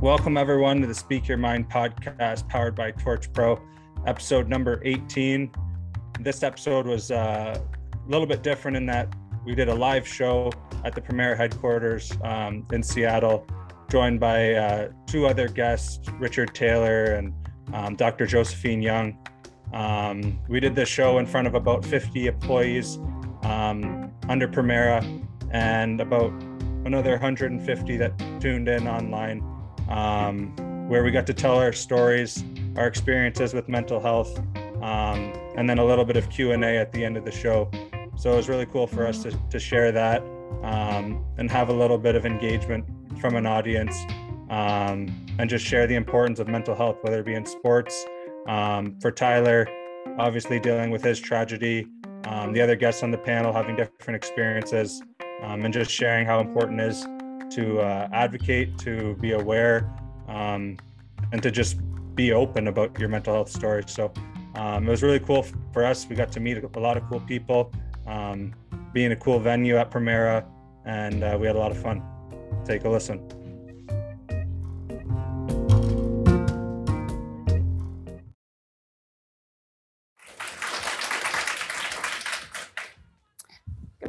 Welcome, everyone, to the Speak Your Mind podcast powered by Torch Pro, episode number 18. This episode was uh, a little bit different in that we did a live show at the Premera headquarters um, in Seattle, joined by uh, two other guests, Richard Taylor and um, Dr. Josephine Young. Um, we did this show in front of about 50 employees um, under Premera and about another 150 that tuned in online um, where we got to tell our stories, our experiences with mental health, um, and then a little bit of Q&A at the end of the show. So it was really cool for us to, to share that um, and have a little bit of engagement from an audience um, and just share the importance of mental health, whether it be in sports. Um, for Tyler, obviously dealing with his tragedy, um, the other guests on the panel having different experiences, and just sharing how important it is to uh, advocate, to be aware, um, and to just be open about your mental health story. So um, it was really cool for us. We got to meet a lot of cool people, um, being a cool venue at Premera, and uh, we had a lot of fun. Take a listen.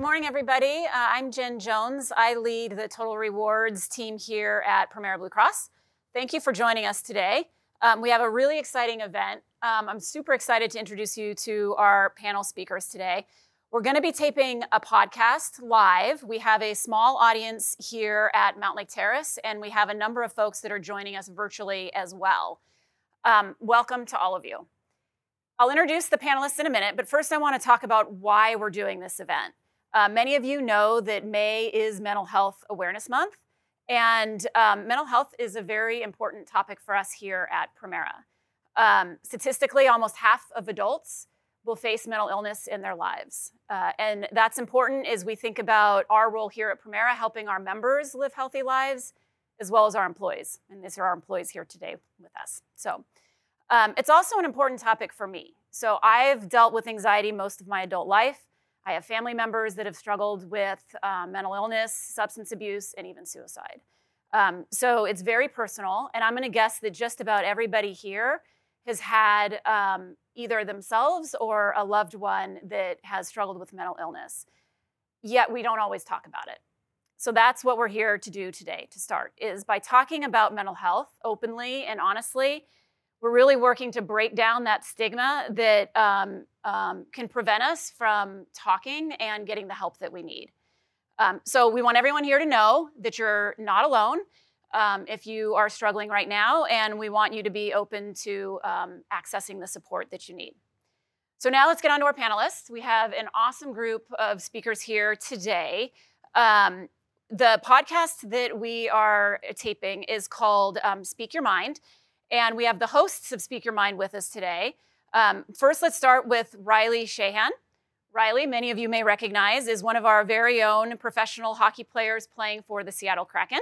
Morning, everybody. Uh, I'm Jen Jones. I lead the Total Rewards team here at Premera Blue Cross. Thank you for joining us today. Um, we have a really exciting event. Um, I'm super excited to introduce you to our panel speakers today. We're going to be taping a podcast live. We have a small audience here at Mountlake Terrace, and we have a number of folks that are joining us virtually as well. Um, welcome to all of you. I'll introduce the panelists in a minute, but first I want to talk about why we're doing this event. Uh, many of you know that May is Mental Health Awareness Month, and um, mental health is a very important topic for us here at Premera. Um, statistically, almost half of adults will face mental illness in their lives. Uh, and that's important as we think about our role here at Premera, helping our members live healthy lives, as well as our employees. And these are our employees here today with us. So um, it's also an important topic for me. So I've dealt with anxiety most of my adult life. I have family members that have struggled with um, mental illness, substance abuse, and even suicide. Um, so it's very personal, and I'm going to guess that just about everybody here has had um, either themselves or a loved one that has struggled with mental illness. Yet we don't always talk about it. So that's what we're here to do today to start is by talking about mental health openly and honestly we're really working to break down that stigma that um, um, can prevent us from talking and getting the help that we need. Um, so we want everyone here to know that you're not alone um, if you are struggling right now, and we want you to be open to um, accessing the support that you need. So now let's get on to our panelists. We have an awesome group of speakers here today. Um, the podcast that we are taping is called Speak Your Mind. And we have the hosts of Speak Your Mind with us today. Um, first, let's start with Riley Sheahan. Riley, many of you may recognize, is one of our very own professional hockey players playing for the Seattle Kraken.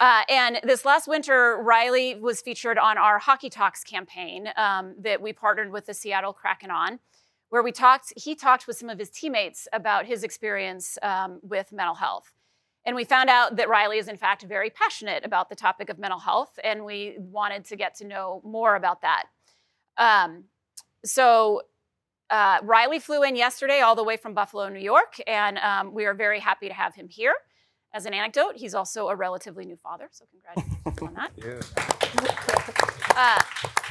Uh, and this last winter, Riley was featured on our Hockey Talks campaign um, that we partnered with the Seattle Kraken on, where we talked. He talked with some of his teammates about his experience um, with mental health. And we found out that Riley is, in fact, very passionate about the topic of mental health, and we wanted to get to know more about that. Um, so, uh, Riley flew in yesterday all the way from Buffalo, New York, and um, we are very happy to have him here. As an anecdote, he's also a relatively new father, so congratulations on that. Uh,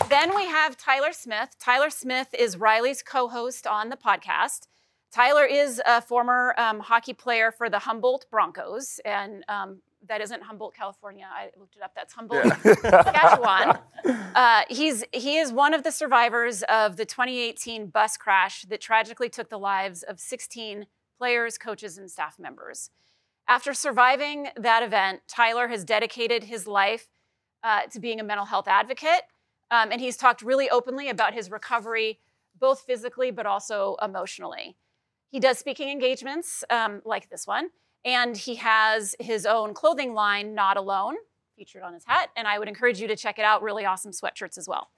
then we have Tyler Smith. Tyler Smith is Riley's co host on the podcast. Tyler is a former um, hockey player for the Humboldt Broncos, and um, that isn't Humboldt, California. I looked it up. That's Humboldt, yeah. Saskatchewan. Uh, he's he is one of the survivors of the 2018 bus crash that tragically took the lives of 16 players, coaches, and staff members. After surviving that event, Tyler has dedicated his life uh, to being a mental health advocate, um, and he's talked really openly about his recovery, both physically but also emotionally. He does speaking engagements um, like this one, and he has his own clothing line, Not Alone, featured on his hat. And I would encourage you to check it out. Really awesome sweatshirts as well.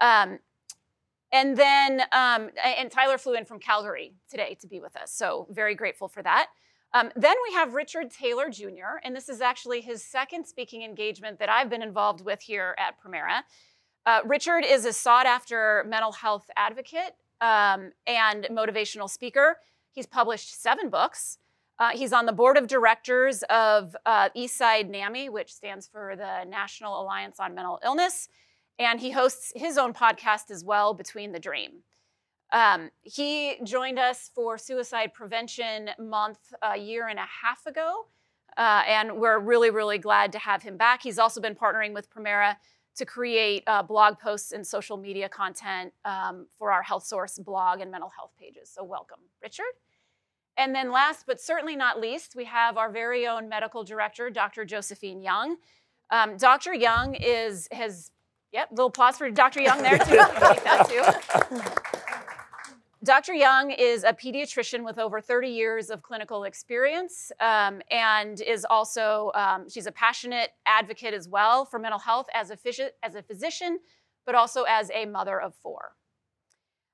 Um, and then, um, and Tyler flew in from Calgary today to be with us. So very grateful for that. Um, then we have Richard Taylor Jr., and this is actually his second speaking engagement that I've been involved with here at Premera. Uh, Richard is a sought after mental health advocate um, and motivational speaker. He's published seven books. Uh, he's on the board of directors of uh, Eastside NAMI, which stands for the National Alliance on Mental Illness. And he hosts his own podcast as well, Between the Dream. Um, he joined us for Suicide Prevention Month a year and a half ago, uh, and we're really, really glad to have him back. He's also been partnering with Premera to create uh, blog posts and social media content um, for our Health Source blog and mental health pages. So, welcome, Richard. And then, last but certainly not least, we have our very own medical director, Dr. Josephine Young. Um, Dr. Young is has yep, little applause for Dr. Young there too. that too. Dr. Young is a pediatrician with over 30 years of clinical experience um, and is also, um, she's a passionate advocate as well for mental health as a, as a physician, but also as a mother of four.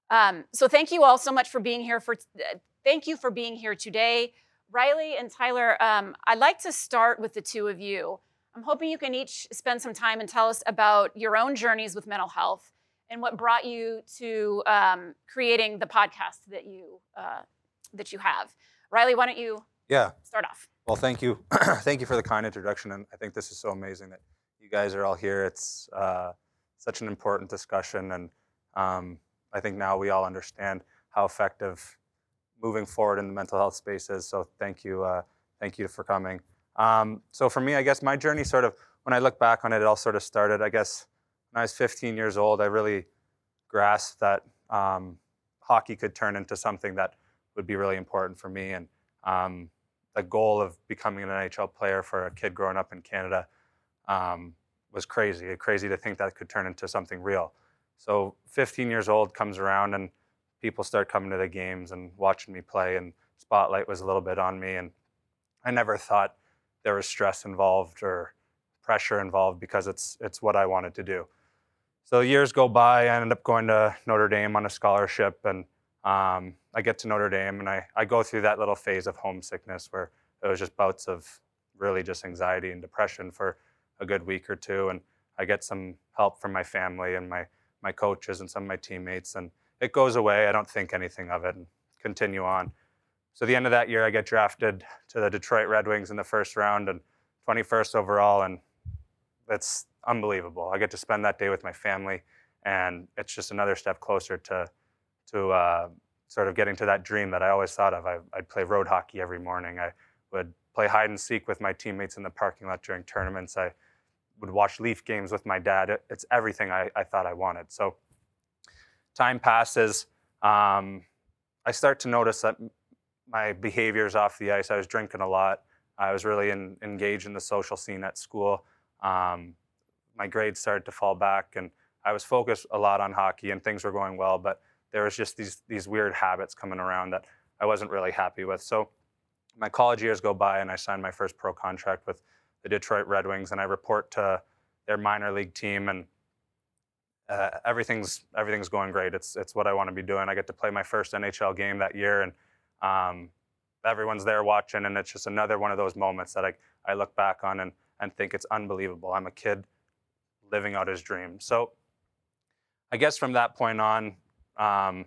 Um, so thank you all so much for being here for, uh, thank you for being here today. Riley and Tyler, um, I'd like to start with the two of you. I'm hoping you can each spend some time and tell us about your own journeys with mental health and what brought you to um, creating the podcast that you uh, that you have. Riley, why don't you yeah start off? Well, thank you, thank you for the kind introduction, and I think this is so amazing that you guys are all here. It's uh, such an important discussion, and um, I think now we all understand how effective moving forward in the mental health space is. So thank you, uh, thank you for coming. Um, so for me, I guess my journey sort of when I look back on it, it all sort of started, I guess when I was 15 years old, I really grasped that um, hockey could turn into something that would be really important for me. And um, the goal of becoming an NHL player for a kid growing up in Canada um, was crazy. Crazy to think that could turn into something real. So 15 years old comes around and people start coming to the games and watching me play and spotlight was a little bit on me and I never thought there was stress involved or pressure involved because it's it's what I wanted to do. So years go by. I end up going to Notre Dame on a scholarship, and um, I get to Notre Dame, and I, I go through that little phase of homesickness where it was just bouts of really just anxiety and depression for a good week or two, and I get some help from my family and my my coaches and some of my teammates, and it goes away. I don't think anything of it, and continue on. So the end of that year, I get drafted to the Detroit Red Wings in the first round and 21st overall, and it's unbelievable. I get to spend that day with my family, and it's just another step closer to to uh, sort of getting to that dream that I always thought of. I, would play road hockey every morning. I would play hide and seek with my teammates in the parking lot during tournaments. I would watch Leaf games with my dad. It, it's everything I, I, thought I wanted. So time passes. Um, I start to notice that my behaviors off the ice. I was drinking a lot. I was really in, engaged in the social scene at school. Um, my grades started to fall back, and I was focused a lot on hockey, and things were going well. But there was just these these weird habits coming around that I wasn't really happy with. So my college years go by, and I signed my first pro contract with the Detroit Red Wings, and I report to their minor league team, and uh, everything's everything's going great. It's it's what I want to be doing. I get to play my first NHL game that year, and um, everyone's there watching, and it's just another one of those moments that I I look back on and and think it's unbelievable. I'm a kid living out his dream. So I guess from that point on, um,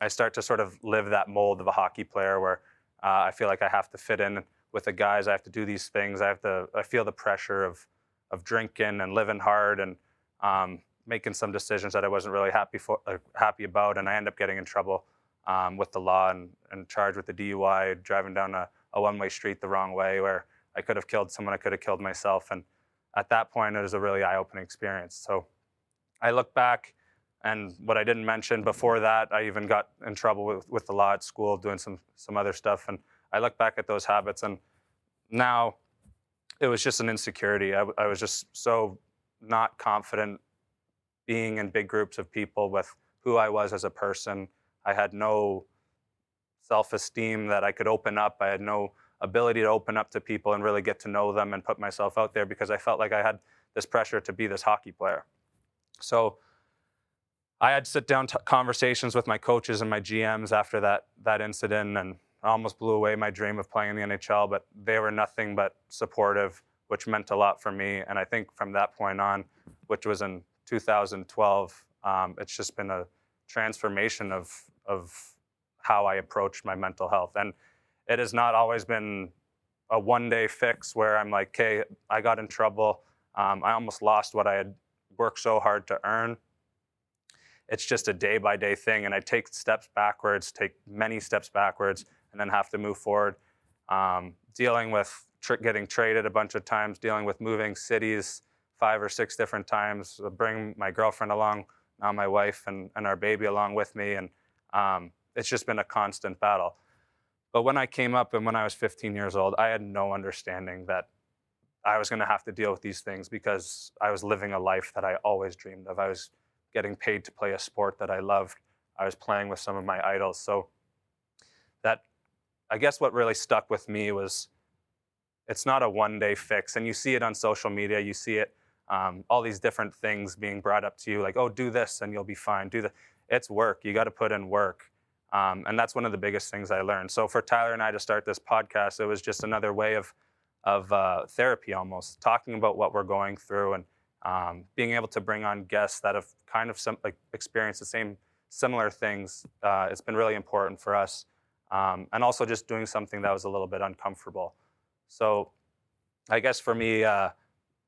I start to sort of live that mold of a hockey player where uh, I feel like I have to fit in with the guys. I have to do these things. I have to. I feel the pressure of of drinking and living hard and um, making some decisions that I wasn't really happy for, uh, happy about, and I end up getting in trouble um, with the law and, and charged with the DUI, driving down a, a one-way street the wrong way, where I could have killed someone. I could have killed myself, and at that point, it was a really eye-opening experience. So I look back, and what I didn't mention before that, I even got in trouble with, with the law at school, doing some some other stuff. And I look back at those habits, and now it was just an insecurity. I, I was just so not confident being in big groups of people with who I was as a person. I had no self-esteem that I could open up. I had no ability to open up to people and really get to know them and put myself out there because I felt like I had this pressure to be this hockey player. So I had sit down conversations with my coaches and my GMs after that that incident, and I almost blew away my dream of playing in the NHL, but they were nothing but supportive, which meant a lot for me. And I think from that point on, which was in 2012, um, it's just been a transformation of of how I approach my mental health. And it has not always been a one day fix where I'm like, okay, I got in trouble. Um, I almost lost what I had worked so hard to earn. It's just a day by day thing. And I take steps backwards, take many steps backwards, and then have to move forward. Um, dealing with tr- getting traded a bunch of times, dealing with moving cities five or six different times, bring my girlfriend along, now my wife and, and our baby along with me. And um, it's just been a constant battle. But when I came up and when I was 15 years old, I had no understanding that I was going to have to deal with these things because I was living a life that I always dreamed of. I was getting paid to play a sport that I loved. I was playing with some of my idols. So that I guess what really stuck with me was it's not a one day fix. And you see it on social media, you see it, um, all these different things being brought up to you, like, oh, do this and you'll be fine. Do that. It's work. You got to put in work. Um, and that's one of the biggest things I learned. So for Tyler and I to start this podcast, it was just another way of of uh, therapy almost, talking about what we're going through and um, being able to bring on guests that have kind of some, like experienced the same similar things. Uh, it's been really important for us, um, and also just doing something that was a little bit uncomfortable. So, I guess for me, uh,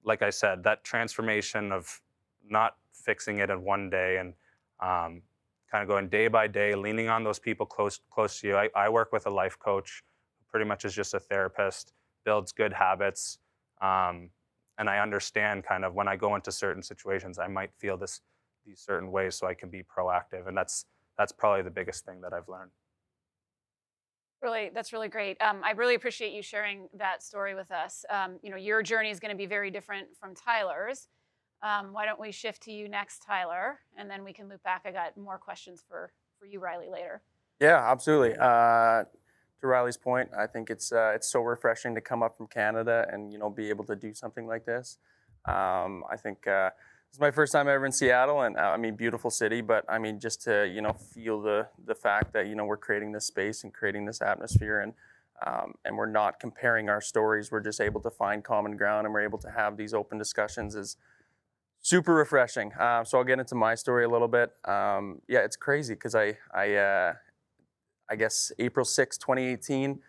like I said, that transformation of not fixing it in one day and um, kind of going day by day, leaning on those people close close to you. I, I work with a life coach, who pretty much is just a therapist, builds good habits, um, and I understand kind of when I go into certain situations, I might feel this these certain ways, so I can be proactive, and that's that's probably the biggest thing that I've learned. Really, that's really great. Um, I really appreciate you sharing that story with us. Um, you know, your journey is going to be very different from Tyler's. Um, why don't we shift to you next, Tyler, and then we can loop back. I got more questions for for you, Riley, later. Yeah, absolutely. Uh, to Riley's point, I think it's uh, it's so refreshing to come up from Canada and you know be able to do something like this. Um, I think uh, it's my first time ever in Seattle, and uh, I mean beautiful city, but I mean just to you know feel the the fact that you know we're creating this space and creating this atmosphere and. Um, and we're not comparing our stories. We're just able to find common ground, and we're able to have these open discussions. Is super refreshing. Uh, so I'll get into my story a little bit. Um, yeah, it's crazy because I, I, uh, I guess April 6, 2018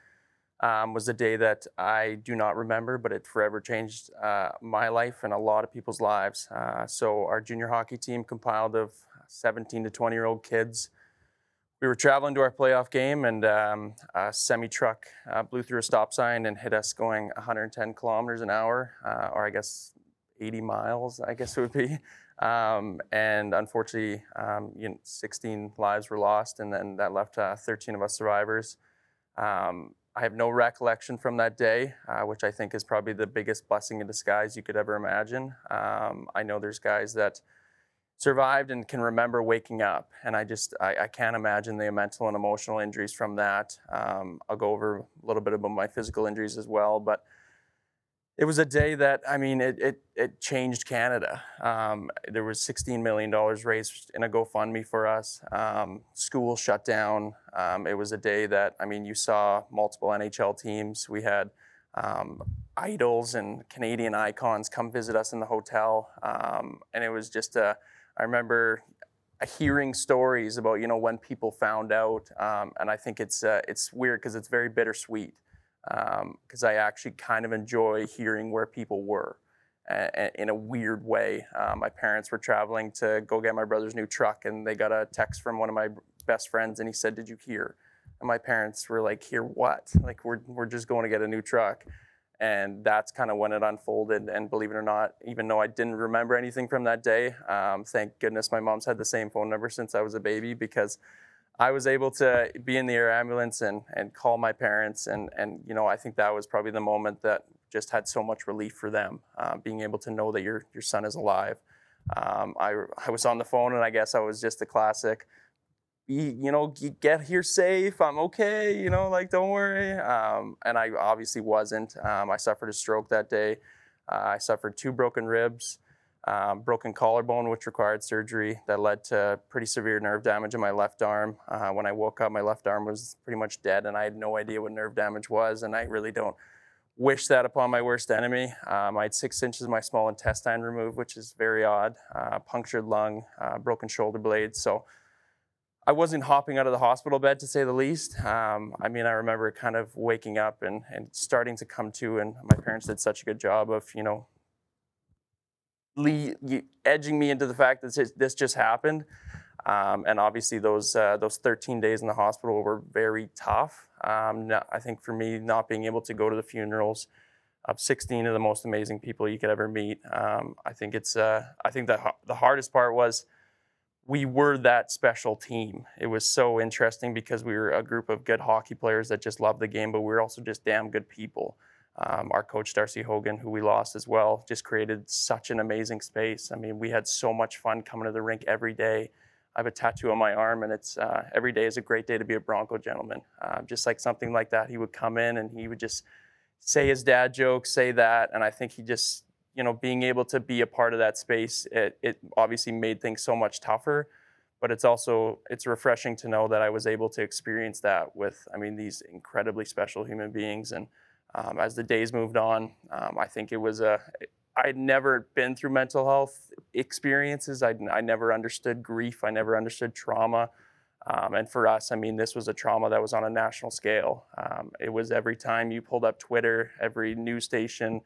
um, was the day that I do not remember, but it forever changed uh, my life and a lot of people's lives. Uh, so our junior hockey team compiled of 17 to 20 year old kids. We were traveling to our playoff game, and um, a semi truck uh, blew through a stop sign and hit us going 110 kilometers an hour, uh, or I guess 80 miles, I guess it would be. Um, and unfortunately, um, you know, 16 lives were lost, and then that left uh, 13 of us survivors. Um, I have no recollection from that day, uh, which I think is probably the biggest blessing in disguise you could ever imagine. Um, I know there's guys that survived and can remember waking up, and I just I, I can't imagine the mental and emotional injuries from that. Um, I'll go over a little bit about my physical injuries as well, but it was a day that I mean it it, it changed Canada. Um, there was 16 million dollars raised in a GoFundMe for us. Um, school shut down. Um, it was a day that I mean you saw multiple NHL teams. We had um, idols and Canadian icons come visit us in the hotel, um, and it was just a. I remember hearing stories about you know when people found out, um, and I think it's uh, it's weird because it's very bittersweet because um, I actually kind of enjoy hearing where people were uh, in a weird way. Uh, my parents were traveling to go get my brother's new truck, and they got a text from one of my best friends, and he said, "Did you hear?" And my parents were like, "Hear what? Like we're we're just going to get a new truck." And that's kind of when it unfolded. And believe it or not, even though I didn't remember anything from that day, um, thank goodness my mom's had the same phone number since I was a baby because I was able to be in the air ambulance and, and call my parents. And, and, you know, I think that was probably the moment that just had so much relief for them, uh, being able to know that your, your son is alive. Um, I, I was on the phone and I guess I was just the classic, you know, get here safe. I'm okay. You know, like, don't worry. Um, and I obviously wasn't. Um, I suffered a stroke that day. Uh, I suffered two broken ribs. Um, broken collarbone, which required surgery that led to pretty severe nerve damage in my left arm. Uh, when I woke up, my left arm was pretty much dead, and I had no idea what nerve damage was, and I really don't wish that upon my worst enemy. Um, I had six inches of my small intestine removed, which is very odd, uh, punctured lung, uh, broken shoulder blade. So I wasn't hopping out of the hospital bed to say the least. Um, I mean, I remember kind of waking up and, and starting to come to, and my parents did such a good job of, you know, edging me into the fact that this just happened. Um, and obviously, those uh, those 13 days in the hospital were very tough. Um, I think for me, not being able to go to the funerals of 16 of the most amazing people you could ever meet, um, I think it's uh, I think the the hardest part was we were that special team. It was so interesting because we were a group of good hockey players that just loved the game, but we were also just damn good people. Um, our coach Darcy Haugan, who we lost as well, just created such an amazing space. I mean, we had so much fun coming to the rink every day. I have a tattoo on my arm, and it's uh, every day is a great day to be a Bronco gentleman. Uh, just like something like that, he would come in and he would just say his dad jokes, say that, and I think he just, you know, being able to be a part of that space, it, it obviously made things so much tougher. But it's also it's refreshing to know that I was able to experience that with, I mean, these incredibly special human beings and um, as the days moved on, um, I think it was a, I'd never been through mental health experiences. I, I never understood grief. I never understood trauma. Um, and for us, I mean, this was a trauma that was on a national scale. Um, it was every time you pulled up Twitter, every news station,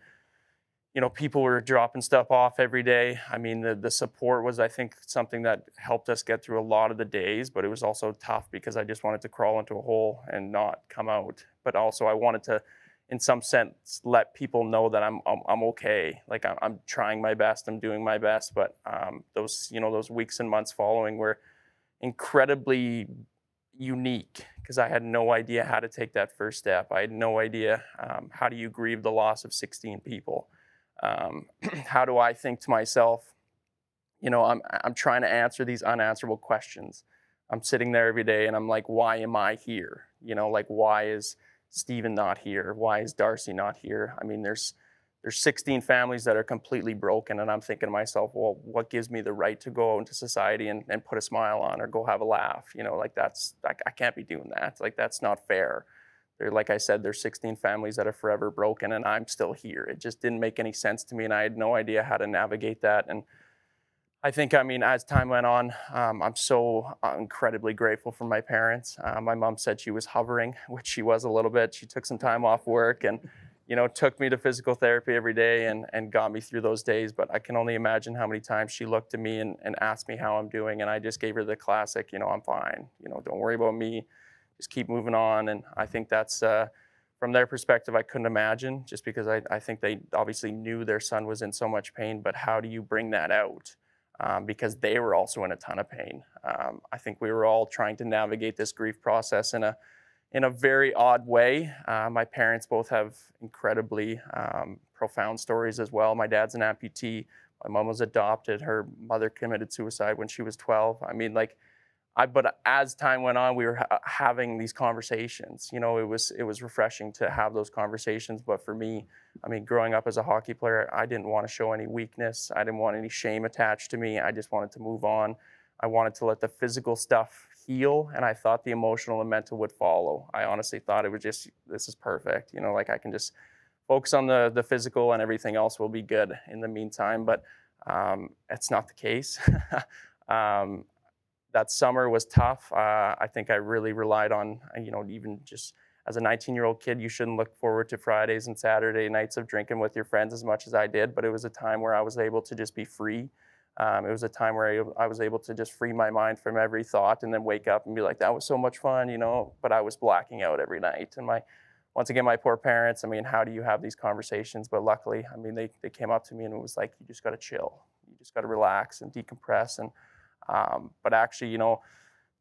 you know, people were dropping stuff off every day. I mean, the, the support was, I think, something that helped us get through a lot of the days, but it was also tough because I just wanted to crawl into a hole and not come out. But also, I wanted to in some sense let people know that I'm I'm, I'm okay. Like I'm, I'm, trying my best. I'm doing my best. But um, those you know those weeks and months following were incredibly unique because I had no idea how to take that first step. I had no idea um, how do you grieve the loss of 16 people. Um, how do I think to myself? You know, I'm I'm trying to answer these unanswerable questions. I'm sitting there every day and I'm like, why am I here? You know, like why is Stephen not here? Why is Darcy not here? I mean, there's there's 16 families that are completely broken, and I'm thinking to myself, well, what gives me the right to go into society and, and put a smile on or go have a laugh? You know, like that's I, I can't be doing that. Like that's not fair. There, like I said, there's 16 families that are forever broken, and I'm still here. It just didn't make any sense to me, and I had no idea how to navigate that. And I think, I mean, as time went on, um, I'm so uh, incredibly grateful for my parents. Uh, my mom said she was hovering, which she was a little bit. She took some time off work and, you know, took me to physical therapy every day and, and got me through those days. But I can only imagine how many times she looked at me and, and asked me how I'm doing. And I just gave her the classic, you know, I'm fine. You know, don't worry about me. Just keep moving on. And I think that's, uh, from their perspective, I couldn't imagine just because I, I think they obviously knew their son was in so much pain. But how do you bring that out? Um, because they were also in a ton of pain. Um, I think we were all trying to navigate this grief process in a in a very odd way. Uh, my parents both have incredibly um, profound stories as well. My dad's an amputee. My mom was adopted. Her mother committed suicide when she was 12. I mean, like I, but as time went on, we were ha- having these conversations. You know, it was it was refreshing to have those conversations. But for me, I mean, growing up as a hockey player, I didn't want to show any weakness. I didn't want any shame attached to me. I just wanted to move on. I wanted to let the physical stuff heal, and I thought the emotional and mental would follow. I honestly thought it was just this is perfect. You know, like I can just focus on the the physical, and everything else will be good in the meantime. But um, it's not the case. um, that summer was tough. Uh, I think I really relied on, uh, you know, even just as a 19 year old kid, you shouldn't look forward to Fridays and Saturday nights of drinking with your friends as much as I did, but it was a time where I was able to just be free. Um, it was a time where I, I, was able to just free my mind from every thought and then wake up and be like, that was so much fun, you know, but I was blacking out every night. And my, once again, my poor parents, I mean, how do you have these conversations? But luckily, I mean, they, they came up to me and it was like, you just got to chill. You just got to relax and decompress. And um, but actually, you know,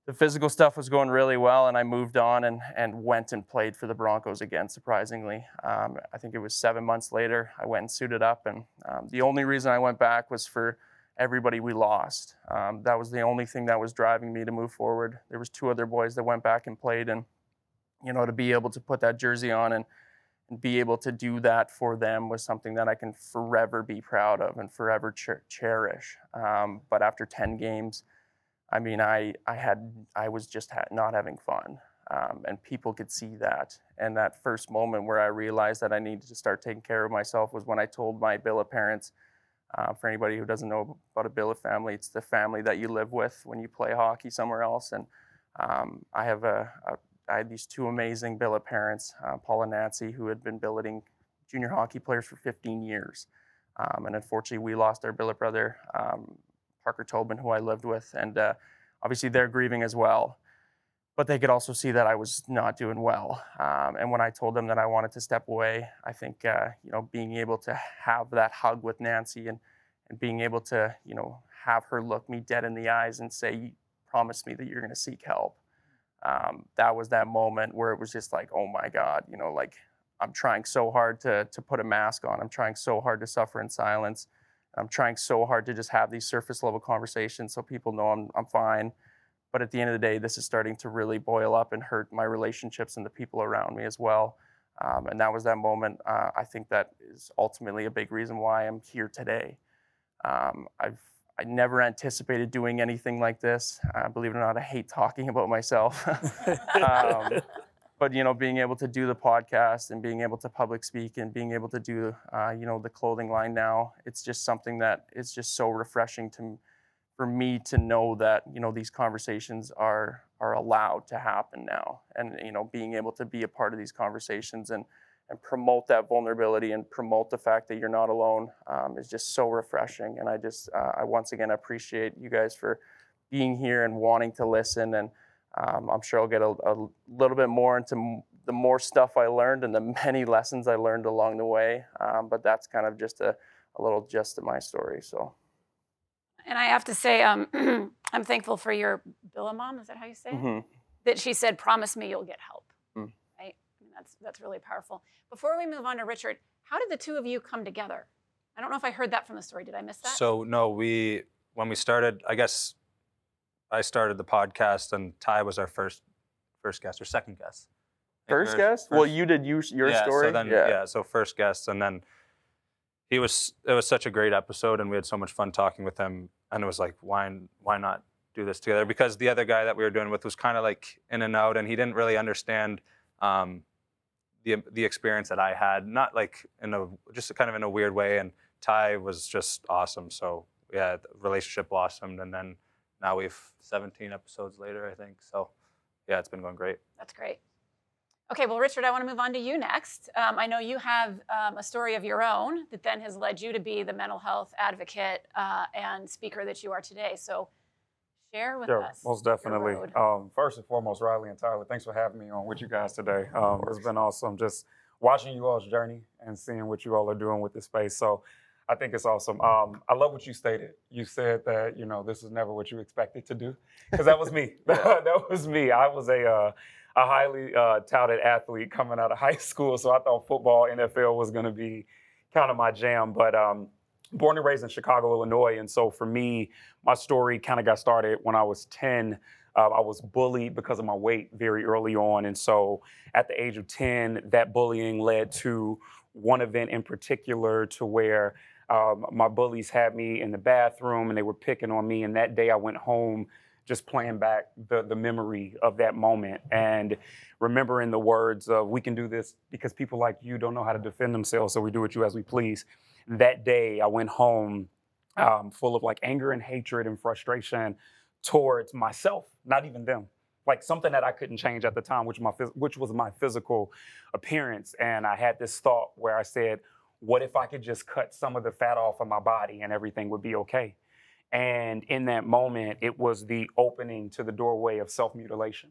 the physical stuff was going really well, and I moved on and, and went and played for the Broncos again, surprisingly. Um, I think it was seven months later, I went and suited up, and um, the only reason I went back was for everybody we lost. Um, that was the only thing that was driving me to move forward. There was two other boys that went back and played, and you know, to be able to put that jersey on and be able to do that for them was something that I can forever be proud of and forever cher- cherish. Um, but after 10 games, I mean, I, I had I was just ha- not having fun, um, and people could see that. And that first moment where I realized that I needed to start taking care of myself was when I told my billet parents. Uh, for anybody who doesn't know about a billet family, it's the family that you live with when you play hockey somewhere else. And um, I have a, a I had these two amazing billet parents, uh, Paul and Nancy, who had been billeting junior hockey players for 15 years. Um, and unfortunately, we lost our billet brother, um, Parker Tobin, who I lived with. And uh, obviously, they're grieving as well. But they could also see that I was not doing well. Um, and when I told them that I wanted to step away, I think, uh, you know, being able to have that hug with Nancy and, and being able to, you know, have her look me dead in the eyes and say, promise me that you're going to seek help um, that was that moment where it was just like, oh my God, you know, like I'm trying so hard to, to put a mask on. I'm trying so hard to suffer in silence. I'm trying so hard to just have these surface level conversations so people know I'm, I'm fine. But at the end of the day, this is starting to really boil up and hurt my relationships and the people around me as well. Um, and that was that moment. Uh, I think that is ultimately a big reason why I'm here today. Um, I've I never anticipated doing anything like this. Uh, believe it or not, I hate talking about myself. um, but you know, being able to do the podcast and being able to public speak and being able to do, uh, you know, the clothing line now, it's just something that is just so refreshing to, for me to know that you know these conversations are are allowed to happen now, and you know, being able to be a part of these conversations and and promote that vulnerability and promote the fact that you're not alone um, is just so refreshing. And I just, uh, I once again appreciate you guys for being here and wanting to listen. And um, I'm sure I'll get a, a, little bit more into the more stuff I learned and the many lessons I learned along the way. Um, but that's kind of just a, a little gist of my story. So. And I have to say, um, I'm thankful for your Billa mom. Is that how you say it? Mm-hmm. That she said, "Promise me you'll get help." Mm. Right? I mean, that's that's really powerful. Before we move on to Richard, how did the two of you come together? I don't know if I heard that from the story. Did I miss that? So no, we when we started, I guess I started the podcast, and Ty was our first first guest or second guest. First guest? First, well, you did you, your yeah, story. So then, yeah. yeah, so first guest, and then he was. It was such a great episode, and we had so much fun talking with him. And it was like, why why not do this together? Because the other guy that we were doing with was kind of like in and out, and he didn't really understand. Um, the the experience that I had, not like in a just kind of in a weird way. And Ty was just awesome. So yeah, the relationship blossomed, and then now we've 17 episodes later, I think. So yeah, it's been going great. That's great. Okay, well, Richard, I want to move on to you next. Um, I know you have um, a story of your own that then has led you to be the mental health advocate uh, and speaker that you are today. So share with sure, us. Most definitely. Um, first and foremost, Riley and Tyler, thanks for having me on with you guys today. Um, it's been awesome just watching you all's journey and seeing what you all are doing with the space. So I think it's awesome. Um, I love what you stated. You said that you know this is never what you expected to do, because that was me. that was me. I was a uh, a highly uh, touted athlete coming out of high school, so I thought football, NFL was going to be kind of my jam. But um, born and raised in Chicago, Illinois. And so for me, my story kind of got started when I was 10. Uh, I was bullied because of my weight very early on. And so at the age of 10, that bullying led to one event in particular to where um, my bullies had me in the bathroom and they were picking on me. And that day I went home just playing back the, the memory of that moment and remembering the words of, we can do this because people like you don't know how to defend themselves, so we do it you as we please that day I went home um, full of like anger and hatred and frustration towards myself, not even them. Like something that I couldn't change at the time, which my which was my physical appearance, and I had this thought where I said, "What if I could just cut some of the fat off of my body and everything would be okay?" And in that moment, it was the opening to the doorway of self mutilation.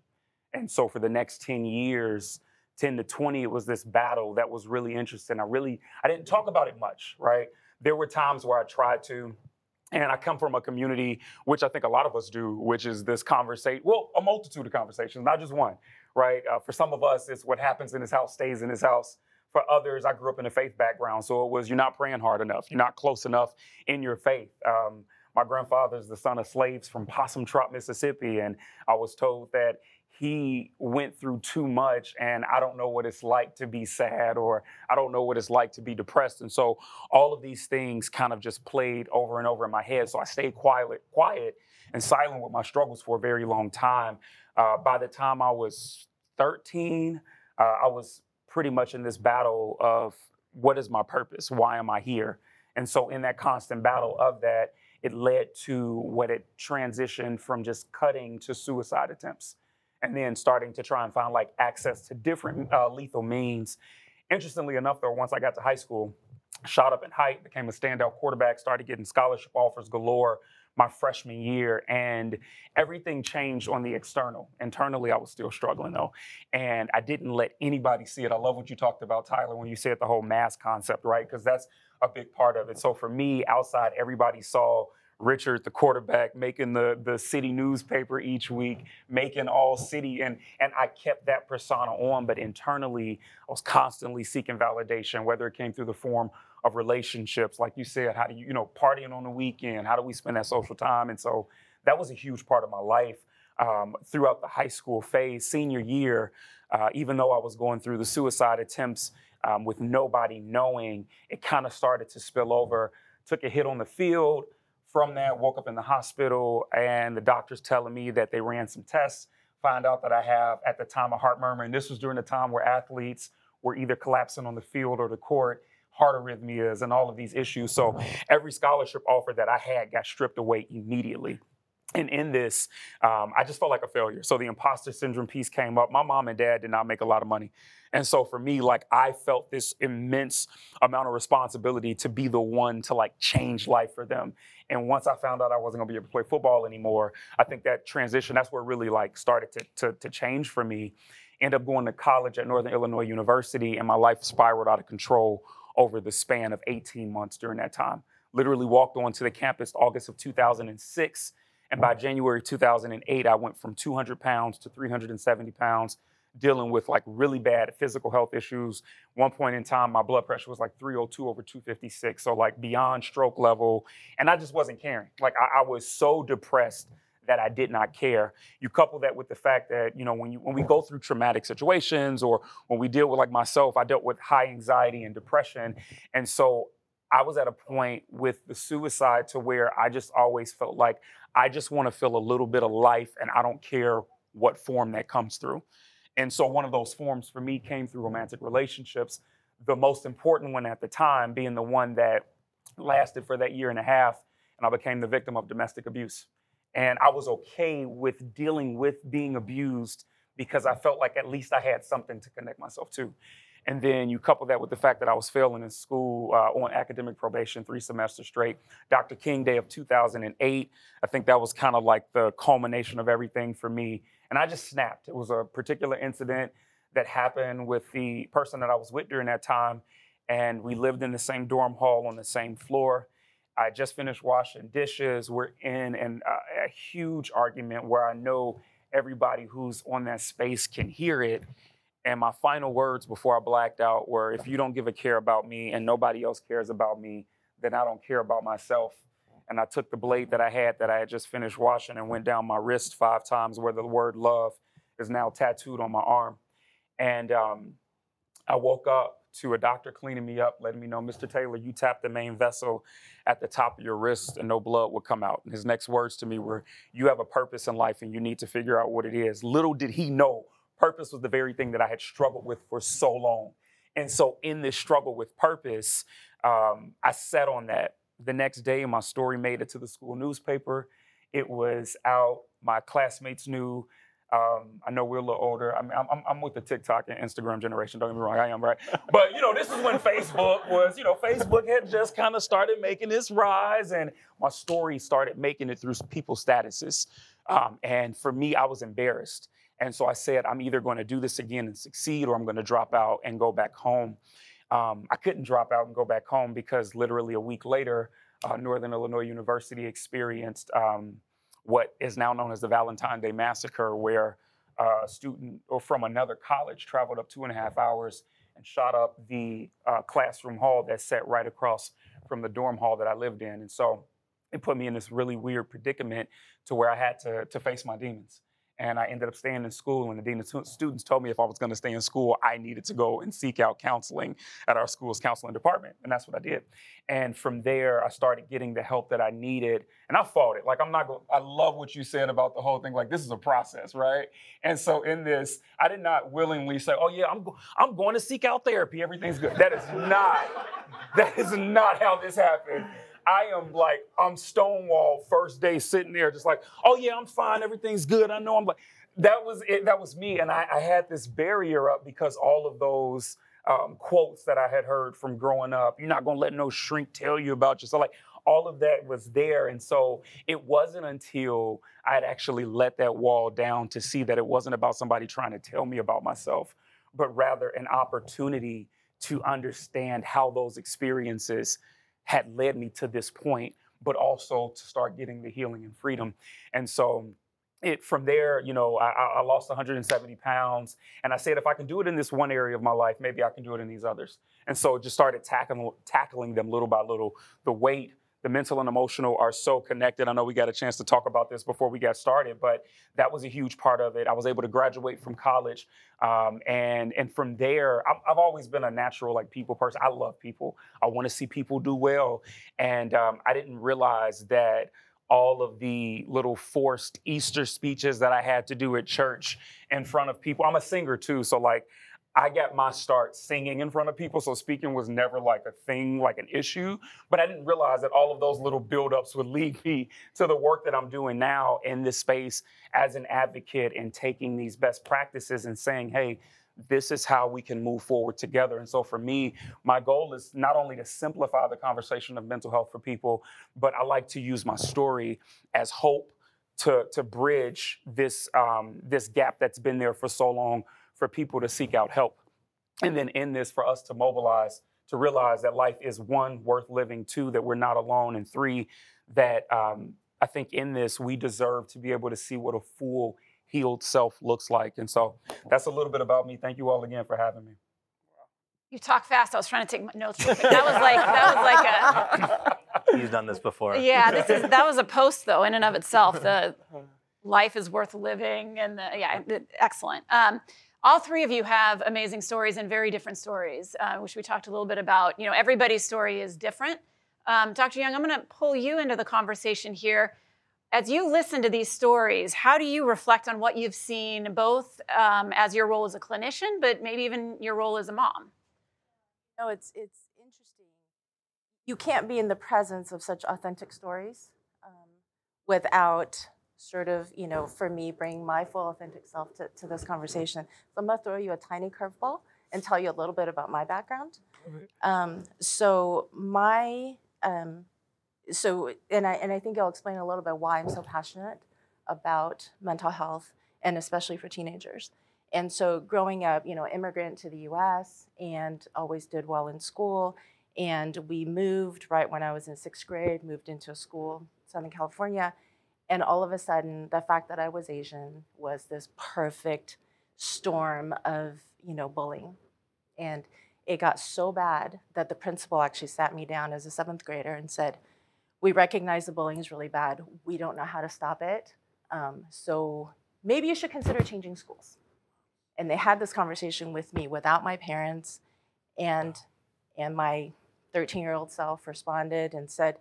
And so for the next 10 years, 10 to 20, it was this battle that was really interesting. I really, I didn't talk about it much, right? There were times where I tried to, and I come from a community, which I think a lot of us do, which is this conversation, well, a multitude of conversations, not just one, right? Uh, for some of us, it's what happens in his house stays in his house. For others, I grew up in a faith background, so it was you're not praying hard enough, you're not close enough in your faith. Um, my grandfather's the son of slaves from Possum Trot, Mississippi, and I was told that he went through too much and I don't know what it's like to be sad or I don't know what it's like to be depressed. And so all of these things kind of just played over and over in my head. So I stayed quiet, quiet and silent with my struggles for a very long time. Uh, by the time I was 13, uh, I was pretty much in this battle of what is my purpose? Why am I here? And so, in that constant battle of that, it led to what it transitioned from just cutting to suicide attempts and then starting to try and find like access to different uh, lethal means. Interestingly enough, though, once I got to high school, shot up in height, became a standout quarterback, started getting scholarship offers galore my freshman year, and everything changed on the external. Internally, I was still struggling though, and I didn't let anybody see it. I love what you talked about, Tyler, when you said the whole mass concept, right? Because that's a big part of it. So for me, outside, everybody saw Richard, the quarterback, making the, the city newspaper each week, making all city. And, and I kept that persona on, but internally, I was constantly seeking validation, whether it came through the form of relationships, like you said, how do you, you know, partying on the weekend, how do we spend that social time? And so that was a huge part of my life um, throughout the high school phase, senior year, uh, even though I was going through the suicide attempts um, with nobody knowing, it kind of started to spill over, took a hit on the field. From that, woke up in the hospital, and the doctors telling me that they ran some tests, find out that I have at the time a heart murmur. And this was during the time where athletes were either collapsing on the field or the court heart arrhythmias and all of these issues. So every scholarship offer that I had got stripped away immediately. And in this, um, I just felt like a failure. So the imposter syndrome piece came up. My mom and dad did not make a lot of money. And so for me, like I felt this immense amount of responsibility to be the one to like change life for them. And once I found out I wasn't gonna be able to play football anymore, I think that transition, that's where really like started to, to, to change for me. End up going to college at Northern Illinois University and my life spiraled out of control over the span of 18 months during that time. Literally walked onto the campus August of 2006. And by January 2008, I went from 200 pounds to 370 pounds, dealing with like really bad physical health issues. One point in time, my blood pressure was like 302 over 256. So, like beyond stroke level. And I just wasn't caring. Like, I, I was so depressed that I did not care. You couple that with the fact that, you know, when you when we go through traumatic situations or when we deal with like myself, I dealt with high anxiety and depression. And so I was at a point with the suicide to where I just always felt like I just want to feel a little bit of life and I don't care what form that comes through. And so one of those forms for me came through romantic relationships. The most important one at the time being the one that lasted for that year and a half, and I became the victim of domestic abuse. And I was okay with dealing with being abused because I felt like at least I had something to connect myself to. And then you couple that with the fact that I was failing in school uh, on academic probation three semesters straight. Dr. King Day of 2008, I think that was kind of like the culmination of everything for me. And I just snapped. It was a particular incident that happened with the person that I was with during that time. And we lived in the same dorm hall on the same floor. I just finished washing dishes. We're in an, uh, a huge argument where I know everybody who's on that space can hear it. And my final words before I blacked out were if you don't give a care about me and nobody else cares about me, then I don't care about myself. And I took the blade that I had that I had just finished washing and went down my wrist five times where the word love is now tattooed on my arm. And um, I woke up to a doctor cleaning me up, letting me know, Mr. Taylor, you tapped the main vessel at the top of your wrist and no blood would come out. And his next words to me were, You have a purpose in life and you need to figure out what it is. Little did he know, purpose was the very thing that I had struggled with for so long. And so, in this struggle with purpose, um, I sat on that. The next day, my story made it to the school newspaper. It was out. My classmates knew. Um, I know we're a little older. I mean, I'm, I'm, with the TikTok and Instagram generation. Don't get me wrong, I am right. But you know, this is when Facebook was. You know, Facebook had just kind of started making its rise, and my story started making it through people's statuses. Um, and for me, I was embarrassed, and so I said, I'm either going to do this again and succeed, or I'm going to drop out and go back home. Um, I couldn't drop out and go back home because literally a week later, uh, Northern Illinois University experienced um, what is now known as the Valentine Day Massacre, where a student or from another college traveled up two and a half hours and shot up the uh, classroom hall that sat right across from the dorm hall that I lived in. And so it put me in this really weird predicament to where I had to, to face my demons. And I ended up staying in school. And the dean of students told me if I was going to stay in school, I needed to go and seek out counseling at our school's counseling department, and that's what I did. And from there, I started getting the help that I needed, and I fought it. Like I'm not going. I love what you said about the whole thing. Like this is a process, right? And so in this, I did not willingly say, "Oh yeah, I'm go- I'm going to seek out therapy. Everything's good." That is not. that is not how this happened. I am like, I'm Stonewall first day sitting there, just like, oh yeah, I'm fine, everything's good. I know I'm like, that was it, that was me. And I, I had this barrier up because all of those um, quotes that I had heard from growing up, you're not gonna let no shrink tell you about yourself. Like all of that was there. And so it wasn't until I'd actually let that wall down to see that it wasn't about somebody trying to tell me about myself, but rather an opportunity to understand how those experiences had led me to this point, but also to start getting the healing and freedom. And so it from there, you know, I, I, lost 170 pounds, and I said if I can do it in this one area of my life, maybe I can do it in these others. And so just started tackling tackling them little by little. The weight, the mental and emotional are so connected. I know we got a chance to talk about this before we got started, but that was a huge part of it. I was able to graduate from college, um, and and from there, I've, I've, always been a natural like people person. I love people. I want to see people do well, and um, I didn't realize that all of the little forced Easter speeches that I had to do at church in front of people. I'm a singer too, so like I got my start singing in front of people, so speaking was never like a thing, like an issue. But I didn't realize that all of those little buildups would lead me to the work that I'm doing now in this space as an advocate and taking these best practices and saying, hey, this is how we can move forward together. And so for me, my goal is not only to simplify the conversation of mental health for people, but I like to use my story as hope to, to bridge this, um, this gap that's been there for so long for people to seek out help. And then in this, for us to mobilize, to realize that life is one, worth living, two, that we're not alone, and three, that um, I think in this, we deserve to be able to see what a full, healed self looks like. And so that's a little bit about me. Thank you all again for having me. You talk fast. I was trying to take notes. That was like that was like a. He's done this before. Yeah, this is that was a post though in and of itself. The life is worth living, and the, yeah, excellent. Um, all three of you have amazing stories and very different stories, uh, which we talked a little bit about. You know, everybody's story is different. Um, Dr. Young, I'm going to pull you into the conversation here. As you listen to these stories, how do you reflect on what you've seen, both um, as your role as a clinician, but maybe even your role as a mom? No, it's it's interesting. You can't be in the presence of such authentic stories um, without sort of, you know, for me, bring my full authentic self to, to this conversation. So I'm gonna throw you a tiny curveball and tell you a little bit about my background. Um, so my, um, so, and I, and I think I'll explain a little bit why I'm so passionate about mental health and especially for teenagers. And so growing up, you know, immigrant to the US and always did well in school. And we moved right when I was in sixth grade, moved into a school, Southern California, and all of a sudden, the fact that I was Asian was this perfect storm of, you know, bullying. And it got so bad that the principal actually sat me down as a seventh grader and said, we recognize the bullying is really bad. We don't know how to stop it. Um, so maybe you should consider changing schools. And they had this conversation with me without my parents. And, and my 13 year old self responded and said,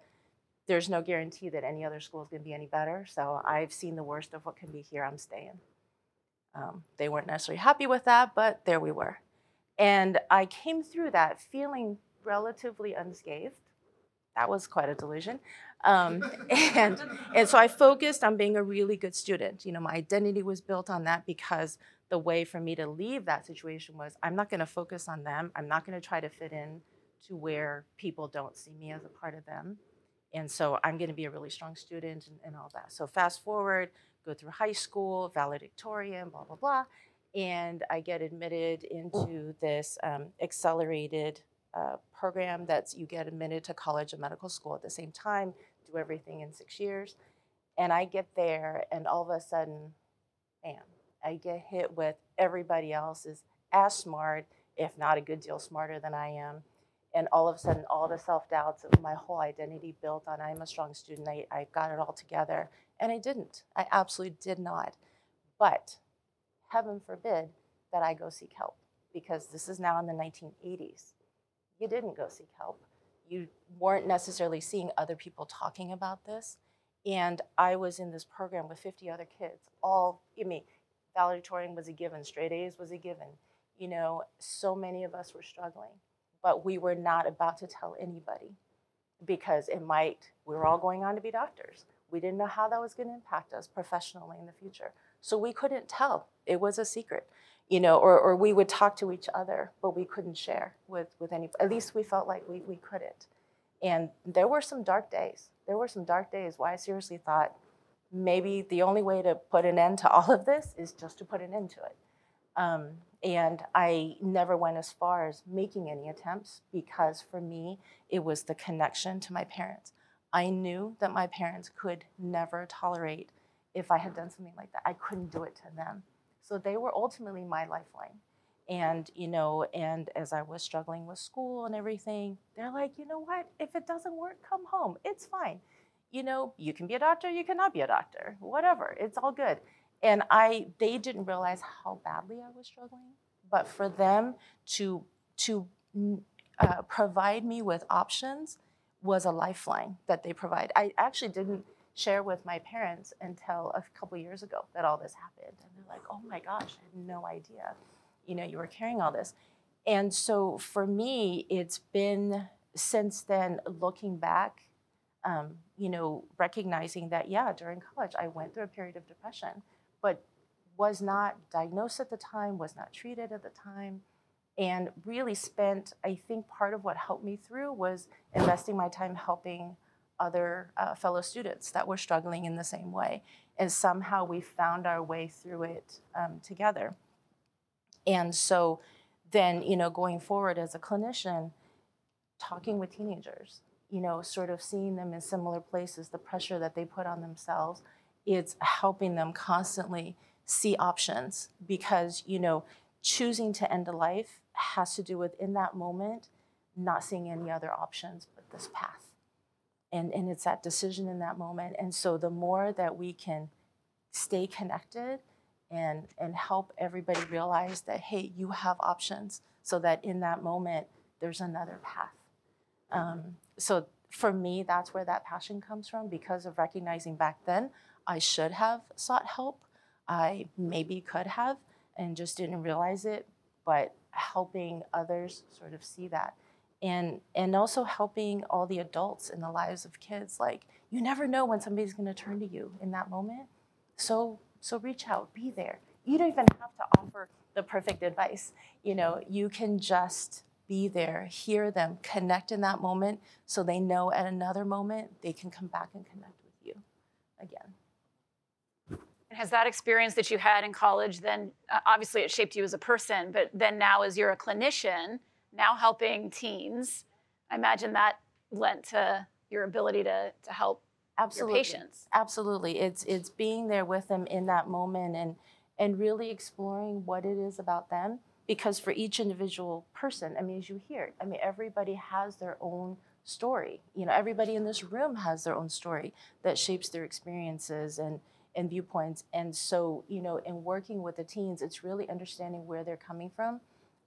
there's no guarantee that any other school is going to be any better. So I've seen the worst of what can be here. I'm staying. Um, they weren't necessarily happy with that, but there we were. And I came through that feeling relatively unscathed. That was quite a delusion. Um, and, and so I focused on being a really good student. You know, my identity was built on that because the way for me to leave that situation was I'm not going to focus on them. I'm not going to try to fit in to where people don't see me as a part of them. And so I'm going to be a really strong student and, and, all that. So fast forward, go through high school, valedictorian, blah, blah, blah. And I get admitted into this um, accelerated uh, program that's you get admitted to college and medical school at the same time, do everything in six years. And I get there and all of a sudden, bam, I get hit with everybody else is as smart, if not a good deal smarter than I am and all of a sudden all the self-doubts of my whole identity built on i'm a strong student I, I got it all together and i didn't i absolutely did not But heaven forbid that I go seek help because this is now in the 1980s. You didn't go seek help. You weren't necessarily seeing other people talking about this. And I was in this program with 50 other kids, all, I mean, valedictorian was a given, straight A's was a given. You know, so many of us were struggling, but we were not about to tell anybody because it might, we were all going on to be doctors. We didn't know how that was going to impact us professionally in the future. So we couldn't tell. It was a secret, you know, or, or we would talk to each other, but we couldn't share with, with any, at least we felt like we, we couldn't. And there were some dark days. There were some dark days where I seriously thought maybe the only way to put an end to all of this is just to put an end to it. Um, and I never went as far as making any attempts because for me, it was the connection to my parents. I knew that my parents could never tolerate if I had done something like that. I couldn't do it to them. So they were ultimately my lifeline. And, you know, and as I was struggling with school and everything, they're like, you know what? If it doesn't work, come home. It's fine. You know, you can be a doctor, you cannot be a doctor, whatever. It's all good. And I, they didn't realize how badly I was struggling. But for them to, to uh, provide me with options was a lifeline that they provide. I actually didn't share with my parents until a couple years ago that all this happened. And they're like, oh my gosh, I had no idea, you know, you were carrying all this. And so for me, it's been since then looking back, um, you know, recognizing that, yeah, during college, I went through a period of depression, but was not diagnosed at the time, was not treated at the time, and really spent, I think part of what helped me through was investing my time helping other uh, fellow students that were struggling in the same way. And somehow we found our way through it um, together. And so then, you know, going forward as a clinician, talking with teenagers, you know, sort of seeing them in similar places, the pressure that they put on themselves, it's helping them constantly see options because, you know, choosing to end a life has to do with in that moment not seeing any other options but this path and, and it's that decision in that moment. And so the more that we can stay connected and, and help everybody realize that, hey, you have options, so that in that moment, there's another path. Um, so for me, that's where that passion comes from because of recognizing back then I should have sought help. I maybe could have and just didn't realize it, but helping others sort of see that. And and also helping all the adults in the lives of kids. Like you never know when somebody's going to turn to you in that moment. So so reach out be there. You don't even have to offer the perfect advice. You know you can just be there hear them connect in that moment so they know at another moment they can come back and connect with you again and has that experience that you had in college then uh, obviously it shaped you as a person but then now as you're a clinician now helping teens. I imagine that lent to your ability to, to help Absolutely. your patients. Absolutely. It's it's being there with them in that moment and and really exploring what it is about them because for each individual person, I mean as you hear, I mean everybody has their own story. You know, everybody in this room has their own story that shapes their experiences and and viewpoints. And so, you know, in working with the teens, it's really understanding where they're coming from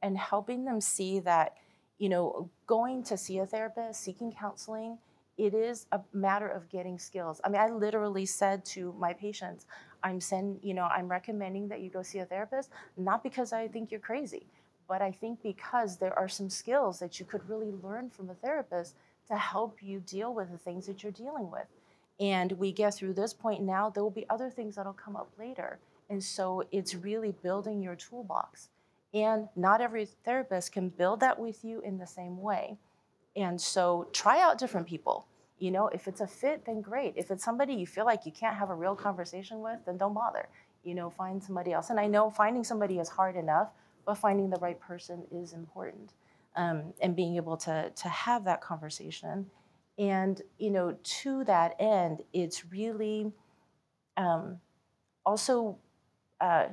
and helping them see that, you know, going to see a therapist, seeking counseling, it is a matter of getting skills. I mean, I literally said to my patients, I'm send, you know, I'm recommending that you go see a therapist, not because I think you're crazy, but I think because there are some skills that you could really learn from a therapist to help you deal with the things that you're dealing with. And we get through this point now, there will be other things that'll come up later. And so it's really building your toolbox. And not every therapist can build that with you in the same way. And so try out different people. You know, if it's a fit, then great. If it's somebody you feel like you can't have a real conversation with, then don't bother. You know, find somebody else. And I know finding somebody is hard enough, but finding the right person is important. Um, and being able to, to have that conversation. And, you know, to that end, it's really um, also uh,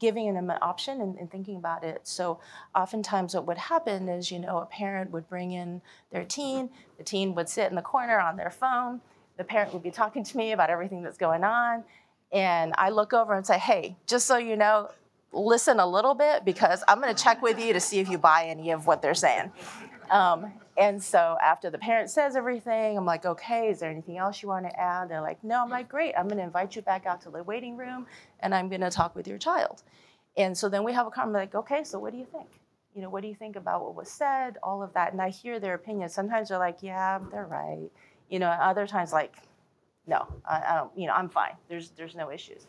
giving them an option and, and, thinking about it. So oftentimes what would happen is, you know, a parent would bring in their teen, the teen would sit in the corner on their phone, the parent would be talking to me about everything that's going on, And I look over and say, hey, just so you know, listen a little bit because I'm going to check with you to see if you buy any of what they're saying. Um, and so after the parent says everything, I'm like, okay, is there anything else you want to add? They're like, no. I'm like, great. I'm going to invite you back out to the waiting room and I'm going to talk with your child. And so then we have a conversation like, okay, so what do you think? You know, what do you think about what was said? All of that. And I hear their opinions. Sometimes they're like, yeah, they're right. You know, other times like, no, I, I don't, you know, I'm fine. There's, there's no issues.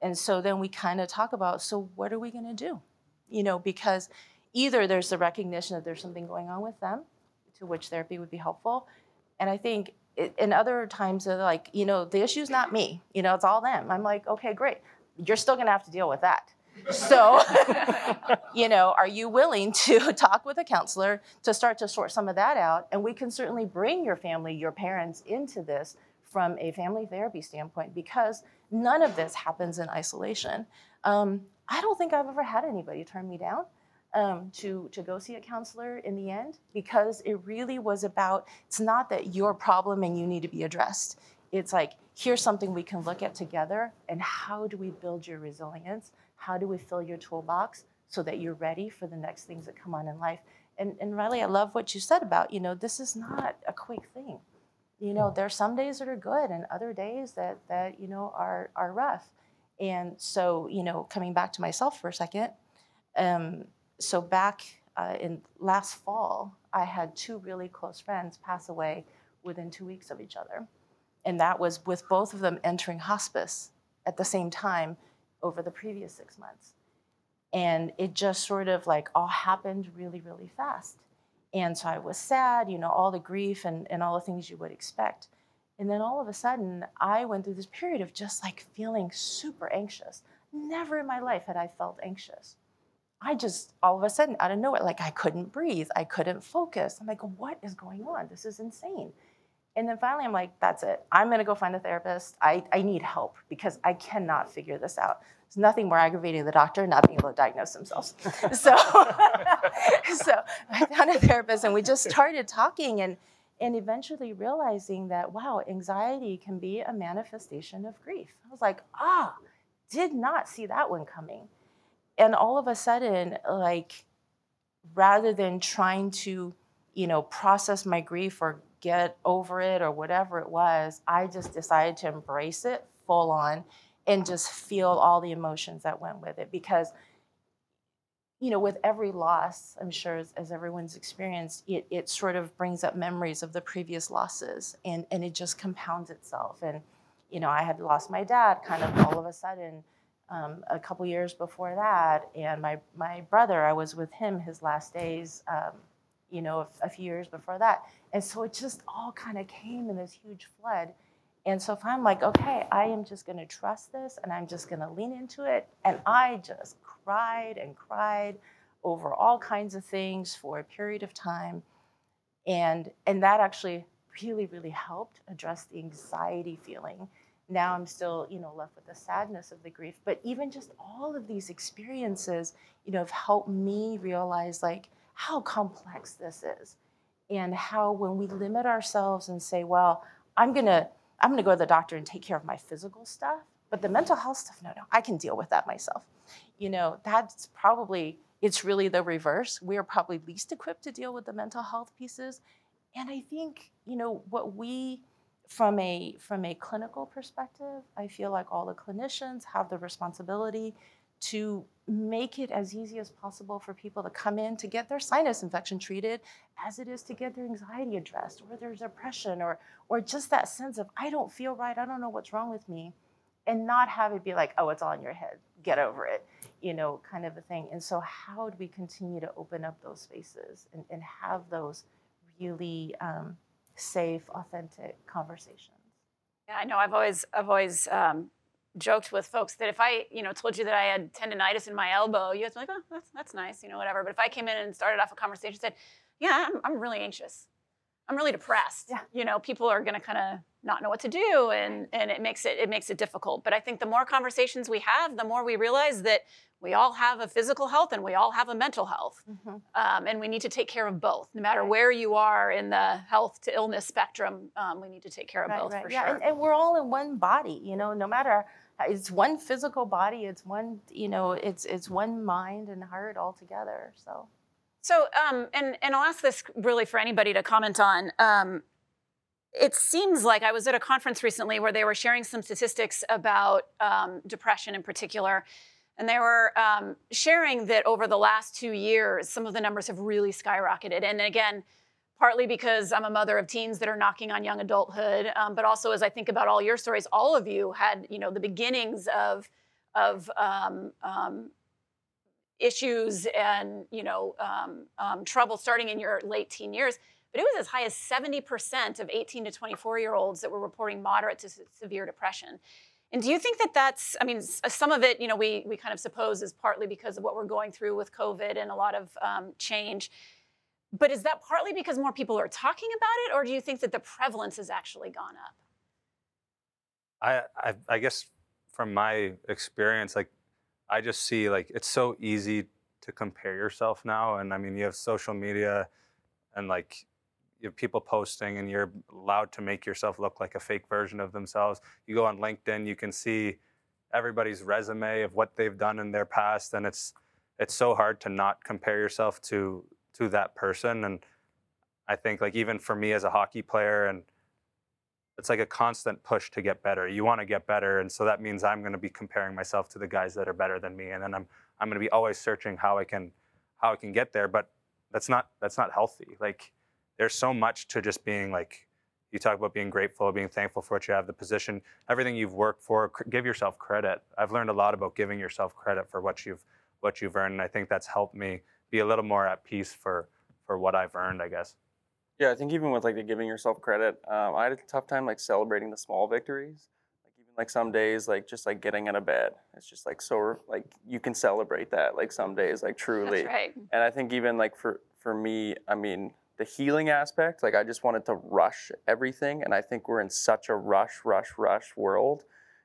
And so then we kind of talk about, so what are we going to do? You know, because either there's the recognition that there's something going on with them, to which therapy would be helpful. And I think it, in other times, they're like, you know, the issue's not me, you know, it's all them. I'm like, okay, great. You're still to have to deal with that. So, you know, are you willing to talk with a counselor to start to sort some of that out? And we can certainly bring your family, your parents into this from a family therapy standpoint because none of this happens in isolation. Um, I don't think I've ever had anybody turn me down um, to, to go see a counselor in the end because it really was about it's not that your problem and you need to be addressed. It's like, here's something we can look at together, and how do we build your resilience? How do we fill your toolbox so that you're ready for the next things that come on in life? And, and Riley, I love what you said about, you know, this is not a quick thing. You know, there are some days that are good and other days that, that you know, are, are rough. And so, you know, coming back to myself for a second, um, so back uh, in last fall, I had two really close friends pass away within two weeks of each other. And that was with both of them entering hospice at the same time over the previous six months. And it just sort of like all happened really, really fast. And so I was sad, you know, all the grief and, and all the things you would expect. And then all of a sudden, I went through this period of just like feeling super anxious. Never in my life had I felt anxious. I just all of a sudden out of nowhere, like I couldn't breathe, I couldn't focus. I'm like, what is going on? This is insane. And then finally, I'm like, that's it. I'm gonna go find a therapist. I, I need help because I cannot figure this out. There's nothing more aggravating than the doctor not being able to diagnose themselves. so, so I found a therapist and we just started talking and and eventually realizing that wow, anxiety can be a manifestation of grief. I was like, ah, did not see that one coming and all of a sudden like rather than trying to you know process my grief or get over it or whatever it was i just decided to embrace it full on and just feel all the emotions that went with it because you know with every loss i'm sure as, as everyone's experienced it, it sort of brings up memories of the previous losses and, and it just compounds itself. And you know i had lost my dad kind of all of a sudden um, a couple years before that. And my, my brother, I was with him his last days, um, you know, a, a, few years before that. And so it just all kind of came in this huge flood. And so if I'm like, okay, I am just going to trust this and I'm just going to lean into it. And I just cried and cried over all kinds of things for a period of time. And, and that actually really, really helped address the anxiety feeling now I'm still, you know, left with the sadness of the grief. But even just all of these experiences, you know, have helped me realize like how complex this is. And how when we limit ourselves and say, well, I'm gonna, I'm gonna go to the doctor and take care of my physical stuff, but the mental health stuff, no, no, I can deal with that myself. You know, that's probably it's really the reverse. We are probably least equipped to deal with the mental health pieces. And I think, you know, what we from a from a clinical perspective, I feel like all the clinicians have the responsibility to make it as easy as possible for people to come in to get their sinus infection treated as it is to get their anxiety addressed or their depression or or just that sense of I don't feel right, I don't know what's wrong with me and not have it be like, oh, it's all in your head, get over it, you know, kind of a thing. And so how do we continue to open up those spaces and, and have those really um, safe, authentic conversations. Yeah, I know. I've always, I've always um, joked with folks that if I, you know, told you that I had tendonitis in my elbow, you guys be like, oh, that's that's nice, you know, whatever. But if I came in and started off a conversation, said, yeah, I'm, I'm really anxious, I'm really depressed. Yeah. You know, people are going to kind of not know what to do, and and it makes it it makes it difficult. But I think the more conversations we have, the more we realize that we all have a physical health and we all have a mental health. Mm-hmm. Um, and we need to take care of both. No matter where you are in the health to illness spectrum, um, we need to take care of right, both right. for yeah, sure. And, and, we're all in one body, you know, no matter it's one physical body. It's one, you know, it's it's one mind and heart all together. So. So, um, and and I'll ask this really for anybody to comment on. Um, it seems like I was at a conference recently where they were sharing some statistics about um, depression in particular. And they were um, sharing that over the last two years, some of the numbers have really skyrocketed. And again, partly because I'm a mother of teens that are knocking on young adulthood, um, but also as I think about all your stories, all of you had, you know, the beginnings of of um, um, issues and you know um, um, trouble starting in your late teen years. But it was as high as 70% of 18 to 24 year olds that were reporting moderate to severe depression. And do you think that that's, I mean, some of it, you know, we, we kind of suppose is partly because of what we're going through with COVID and a lot of um, change. But is that partly because more people are talking about it, or do you think that the prevalence has actually gone up? I, I, I guess from my experience, like I just see like it's so easy to compare yourself now, and I mean you have social media, and like you have people posting and you're allowed to make yourself look like a fake version of themselves. You go on LinkedIn, you can see everybody's resume of what they've done in their past and it's it's so hard to not compare yourself to to that person and I think like even for me as a hockey player and it's like a constant push to get better. You want to get better and so that means I'm going to be comparing myself to the guys that are better than me and then I'm I'm going to be always searching how I can how I can get there but that's not that's not healthy. Like there's so much to just being like you talk about being grateful, being thankful for what you have, the position, everything you've worked for. Give yourself credit. I've learned a lot about giving yourself credit for what you've what you've earned, and I think that's helped me be a little more at peace for for what I've earned. I guess. Yeah, I think even with like the giving yourself credit, um, I had a tough time like celebrating the small victories. Like even like some days, like just like getting out of bed, it's just like so like you can celebrate that. Like some days, like truly. That's right. And I think even like for for me, I mean, the healing aspect, like I just wanted to rush everything. And I think we're in such a rush, rush, rush world.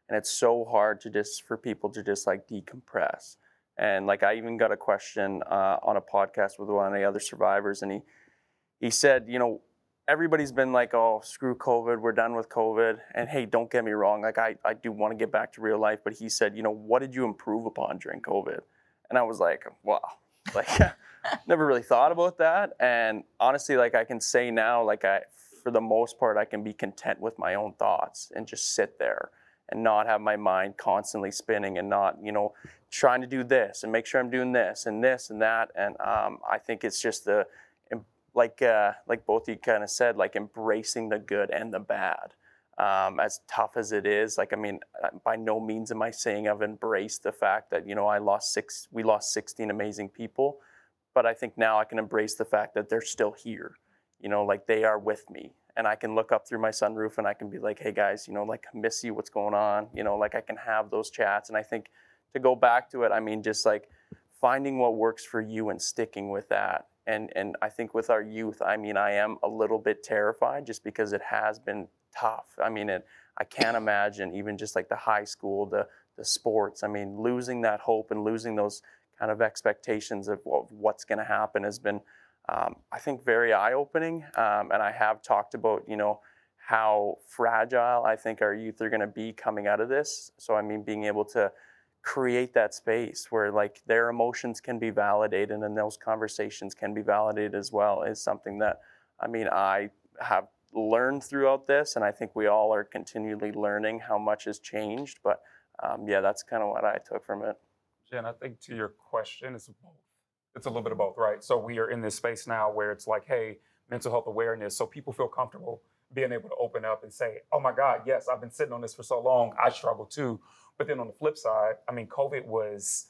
And it's so hard to just for people to just like decompress. And like I even got a question uh, on a podcast with one of the other survivors, and he he said, you know, everybody's been like, oh, screw COVID, we're done with COVID. And hey, don't get me wrong, like I, I do want to get back to real life, but he said, you know, what did you improve upon during COVID? And I was like, wow, like never really thought about that. And honestly, like I can say now, like I, for the most part, I can be content with my own thoughts and just sit there and not have my mind constantly spinning and not, you know, trying to do this and make sure I'm doing this and this and that. And um, I think it's just the, like, uh, like both you kind of said, like embracing the good and the bad. Um, as tough as it is, like I mean, uh, by no means am I saying I've embraced the fact that you know I lost six, we lost 16 amazing people, but I think now I can embrace the fact that they're still here. You know, like they are with me, and I can look up through my sunroof and I can be like, hey guys, you know, like miss you, what's going on? You know, like I can have those chats, and I think to go back to it, I mean, just like finding what works for you and sticking with that. And and I think with our youth, I mean, I am a little bit terrified just because it has been tough. I mean, it, I can't imagine even just like the high school, the the sports. I mean, losing that hope and losing those kind of expectations of, of what's going to happen has been, um, I think, very eye-opening. Um, and I have talked about, you know, how fragile I think our youth are going to be coming out of this. So I mean, being able to create that space where like their emotions can be validated and those conversations can be validated as well is something that I mean I have learned throughout this, and I think we all are continually learning how much has changed. But um, yeah, that's kind of what I took from it. Jen, I think to your question, it's both. It's a little bit of both, right? So we are in this space now where it's like, hey, mental health awareness, so people feel comfortable being able to open up and say, oh my God, yes, I've been sitting on this for so long, I struggle too. But then on the flip side, I mean, COVID was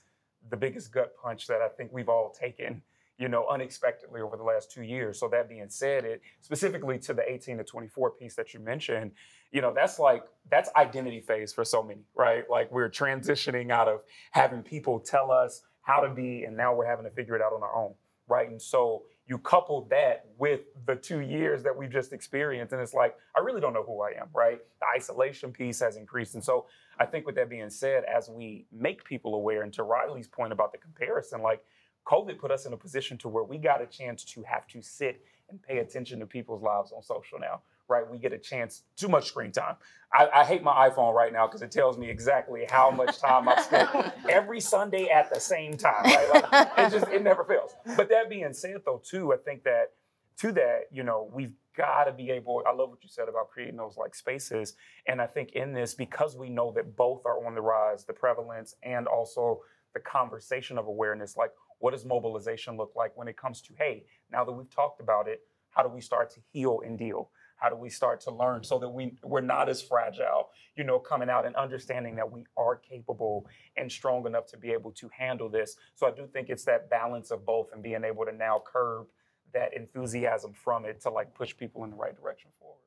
the biggest gut punch that I think we've all taken you know, unexpectedly over the last two years. So that being said, it specifically to the 18 to 24 piece that you mentioned, you know, that's like that's identity phase for so many, right? Like we're transitioning out of having people tell us how to be, and now we're having to figure it out on our own, right? And so you couple that with the two years that we've just experienced, and it's like, I really don't know who I am, right? The isolation piece has increased. And so I think with that being said, as we make people aware, and to Riley's point about the comparison, like COVID put us in a position to where we got a chance to have to sit and pay attention to people's lives on social now, right? We get a chance, too much screen time. I, I hate my iPhone right now because it tells me exactly how much time I've spent every Sunday at the same time, right? Like, it just, it never fails. But that being said, though, too, I think that to that, you know, we've got to be able, I love what you said about creating those like spaces. And I think in this, because we know that both are on the rise, the prevalence and also the conversation of awareness, like what does mobilization look like when it comes to, hey, now that we've talked about it, how do we start to heal and deal? How do we start to learn so that we, we're not as fragile, you know, coming out and understanding that we are capable and strong enough to be able to handle this? So I do think it's that balance of both and being able to now curb that enthusiasm from it to like push people in the right direction forward.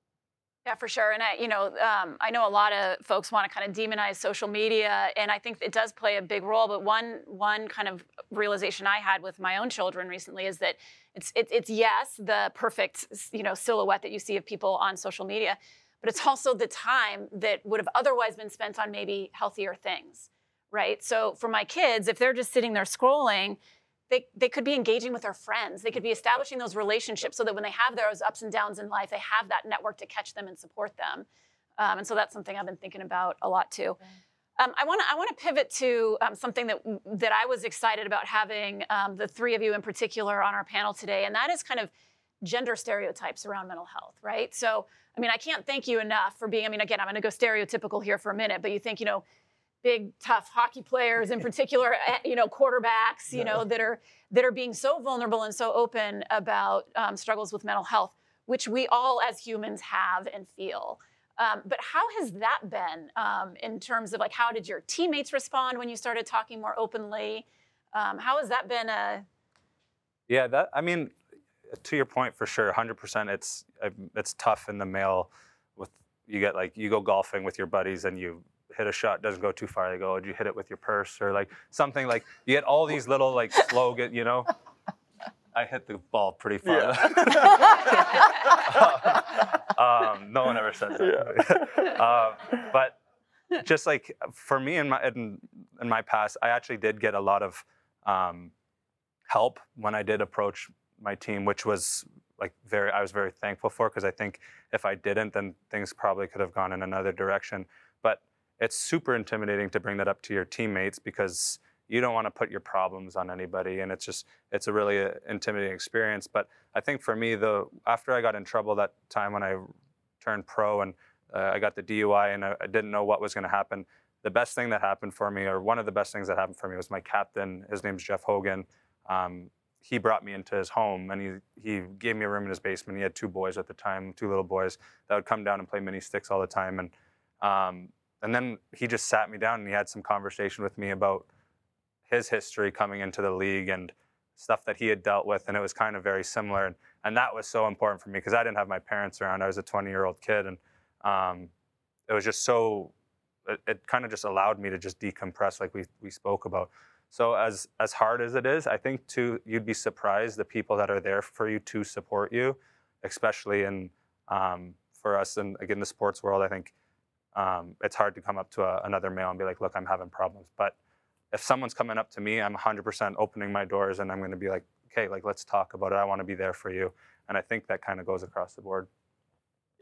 Yeah, for sure. And I, you know, um, I know a lot of folks want to kind of demonize social media, and I think it does play a big role. But one one kind of realization I had with my own children recently is that it's it's, it's yes the perfect you know silhouette that you see of people on social media, but it's also the time that would have otherwise been spent on maybe healthier things, right? So for my kids, if they're just sitting there scrolling, they, they could be engaging with their friends. They could be establishing those relationships so that when they have those ups and downs in life, they have that network to catch them and support them. Um, and so that's something I've been thinking about a lot too. Um, I want to I want to pivot to um, something that that I was excited about having um, the three of you in particular on our panel today, and that is kind of gender stereotypes around mental health, right? So, I mean, I can't thank you enough for being. I mean, again, I'm going to go stereotypical here for a minute, but you think, you know, big tough hockey players in particular eh, you know quarterbacks you know that are that are being so vulnerable and so open about um, struggles with mental health which we all as humans have and feel um, but how has that been um, in terms of like how did your teammates respond when you started talking more openly um, how has that been a yeah that i mean to your point for sure 100% it's it's tough in the male with you get like you go golfing with your buddies and you hit a shot doesn't go too far, they go, "Did you hit it with your purse?" or like something like you get all these little like slogan, you know. I hit the ball pretty far. Yeah. um, no one ever says that. Yeah. uh, but just like for me in my in, in, my past, I actually did get a lot of um, help when I did approach my team, which was like very I was very thankful for because I think if I didn't, then things probably could have gone in another direction. But it's super intimidating to bring that up to your teammates because you don't want to put your problems on anybody and it's just it's a really uh, intimidating experience but i think for me the after i got in trouble that time when i turned pro and uh, i got the dui and I, I didn't know what was going to happen the best thing that happened for me or one of the best things that happened for me was my captain his name's Jeff Hoggan um, he brought me into his home and he, he gave me a room in his basement. He had two boys at the time two little boys that would come down and play mini sticks all the time and um, and then he just sat me down and he had some conversation with me about his history coming into the league and stuff that he had dealt with and it was kind of very similar. And, and that was so important for me because i didn't have my parents around. I was a 20 year old kid and um, it was just so it, it kind of just allowed me to just decompress like we, we spoke about. So as as hard as it is i think too you'd be surprised the people that are there for you to support you especially in um, for us and again the sports world. I think um, it's hard to come up to a, another male and be like, look, I'm having problems. But if someone's coming up to me, I'm 100% opening my doors and I'm going to be like, okay, like let's talk about it. I want to be there for you. And I think that kind of goes across the board.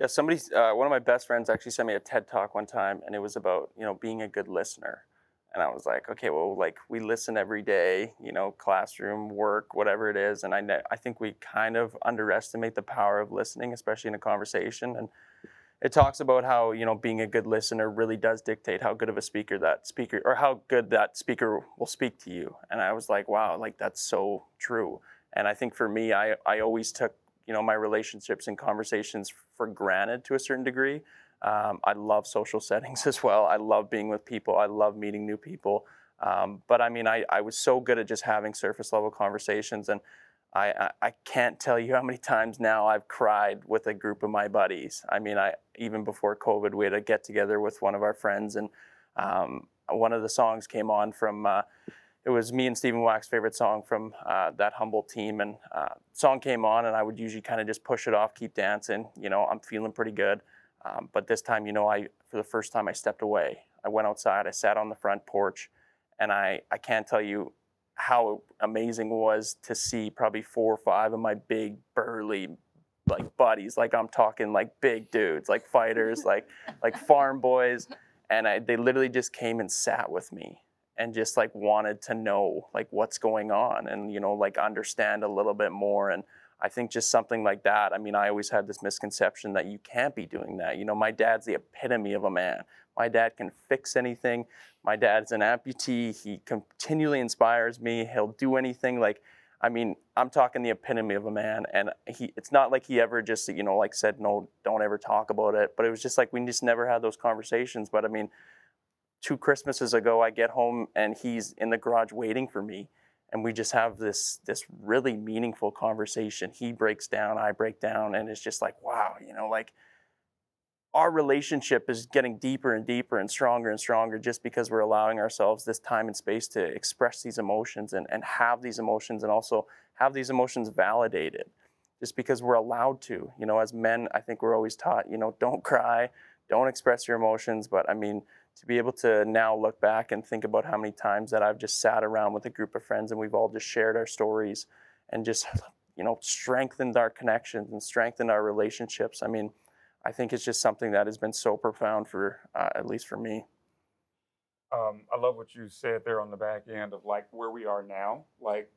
Yeah, somebody, uh, one of my best friends actually sent me a TED talk one time, and it was about you know being a good listener. And I was like, okay, well, like we listen every day, you know, classroom, work, whatever it is. And I, I think we kind of underestimate the power of listening, especially in a conversation. And it talks about how you know being a good listener really does dictate how good of a speaker that speaker or how good that speaker will speak to you. And i was like wow like that's so true. And i think for me i, I always took you know my relationships and conversations for granted to a certain degree. Um, i love social settings as well. I love being with people. I love meeting new people. Um, but i mean I, I was so good at just having surface level conversations. And I, I, can't tell you how many times now I've cried with a group of my buddies. I mean, I even before COVID, we had a get together with one of our friends, and um, one of the songs came on from. Uh, it was me and Stephen Wack's favorite song from uh, that Humboldt team, and uh, song came on, and I would usually kind of just push it off, keep dancing. You know, I'm feeling pretty good, um, but this time, you know, I for the first time I stepped away. I went outside, I sat on the front porch, and I I can't tell you how amazing it was to see probably four or five of my big, burly, like buddies, like I'm talking like big dudes, like fighters, like like farm boys, and I, they literally just came and sat with me and just like wanted to know like what's going on and you know like understand a little bit more and I think just something like that. I mean, I always had this misconception that you can't be doing that. You know, my dad's the epitome of a man. My dad can fix anything. My dad's an amputee. He continually inspires me. He'll do anything. Like, I mean, I'm talking the epitome of a man. And he, it's not like he ever just, you know, like said, no, don't ever talk about it. But it was just like we just never had those conversations. But I mean, two Christmases ago, I get home and he's in the garage waiting for me and we just have this this really meaningful conversation he breaks down i break down and it's just like wow you know like our relationship is getting deeper and deeper and stronger and stronger just because we're allowing ourselves this time and space to express these emotions and, and have these emotions and also have these emotions validated just because we're allowed to you know as men i think we're always taught you know don't cry don't express your emotions but i mean to be able to now look back and think about how many times that I've just sat around with a group of friends and we've all just shared our stories and just you know strengthened our connections and strengthened our relationships. I mean, I think it's just something that has been so profound for uh, at least for me. Um, I love what you said there on the back end of like where we are now. Like,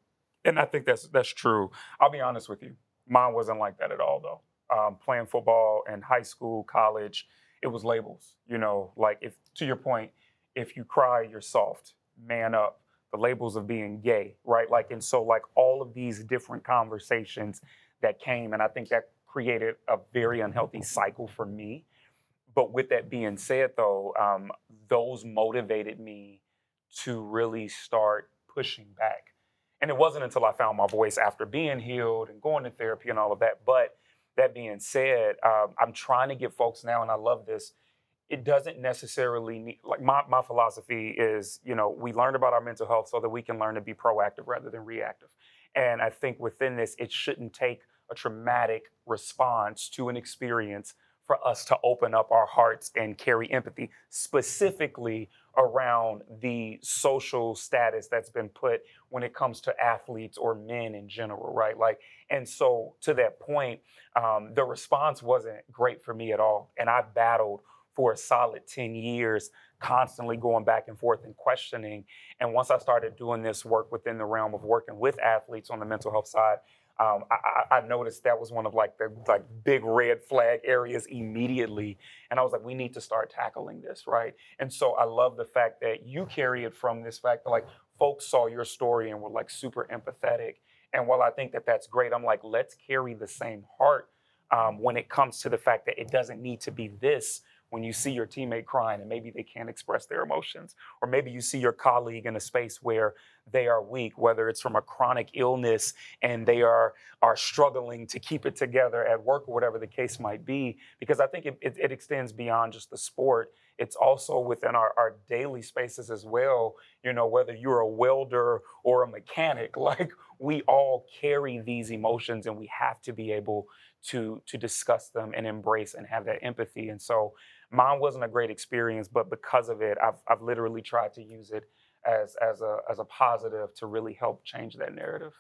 and I think that's that's true. I'll be honest with you, mine wasn't like that at all though. Um, playing football in high school, college, it was labels. You know, like if to your point, if you cry, you're soft, man up. The labels of being gay, right? Like, and so like all of these different conversations that came, and I think that created a very unhealthy cycle for me. But with that being said, though, um, those motivated me to really start pushing back. And it wasn't until I found my voice after being healed and going to therapy and all of that. But that being said, um, I'm trying to get folks now, and I love this. It doesn't necessarily need, like my, my philosophy is, you know, we learn about our mental health so that we can learn to be proactive rather than reactive. And I think within this, it shouldn't take a traumatic response to an experience for us to open up our hearts and carry empathy, specifically around the social status that's been put when it comes to athletes or men in general, right? Like, and so to that point, um, the response wasn't great for me at all. And I battled for a solid 10 years, constantly going back and forth and questioning. And once I started doing this work within the realm of working with athletes on the mental health side, um, I, I, noticed that was one of like the like big red flag areas immediately, and I was like, we need to start tackling this, right? And so I love the fact that you carry it from this fact that like folks saw your story and were like super empathetic, and while I think that that's great, I'm like, let's carry the same heart um, when it comes to the fact that it doesn't need to be this when you see your teammate crying and maybe they can't express their emotions, or maybe you see your colleague in a space where they are weak, whether it's from a chronic illness and they are are struggling to keep it together at work or whatever the case might be. Because I think it, it, it extends beyond just the sport. It's also within our, our daily spaces as well. You know, whether you're a welder or a mechanic, like we all carry these emotions and we have to be able to to discuss them and embrace and have that empathy. And so mine wasn't a great experience, but because of it, I've I've literally tried to use it as as a as a positive to really help change that narrative.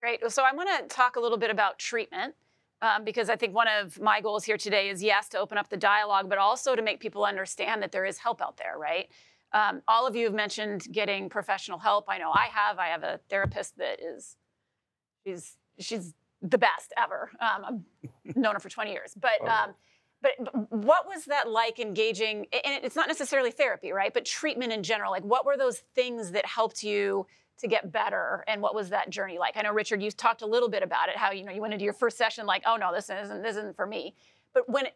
Great. So I want to talk a little bit about treatment. Um, because I think one of my goals here today is yes to open up the dialogue, but also to make people understand that there is help out there, right? Um, all of you have mentioned getting professional help. I know I have. I have a therapist that is, she's she's the best ever. Um, I've known her for 20 years, but. Oh. Um, but, what was that like engaging? And it's not necessarily therapy, right? But treatment in general. Like, what were those things that helped you to get better? And what was that journey like? I know Richard, you talked a little bit about it. How you know you went into your first session like, oh no, this isn't this isn't for me. But when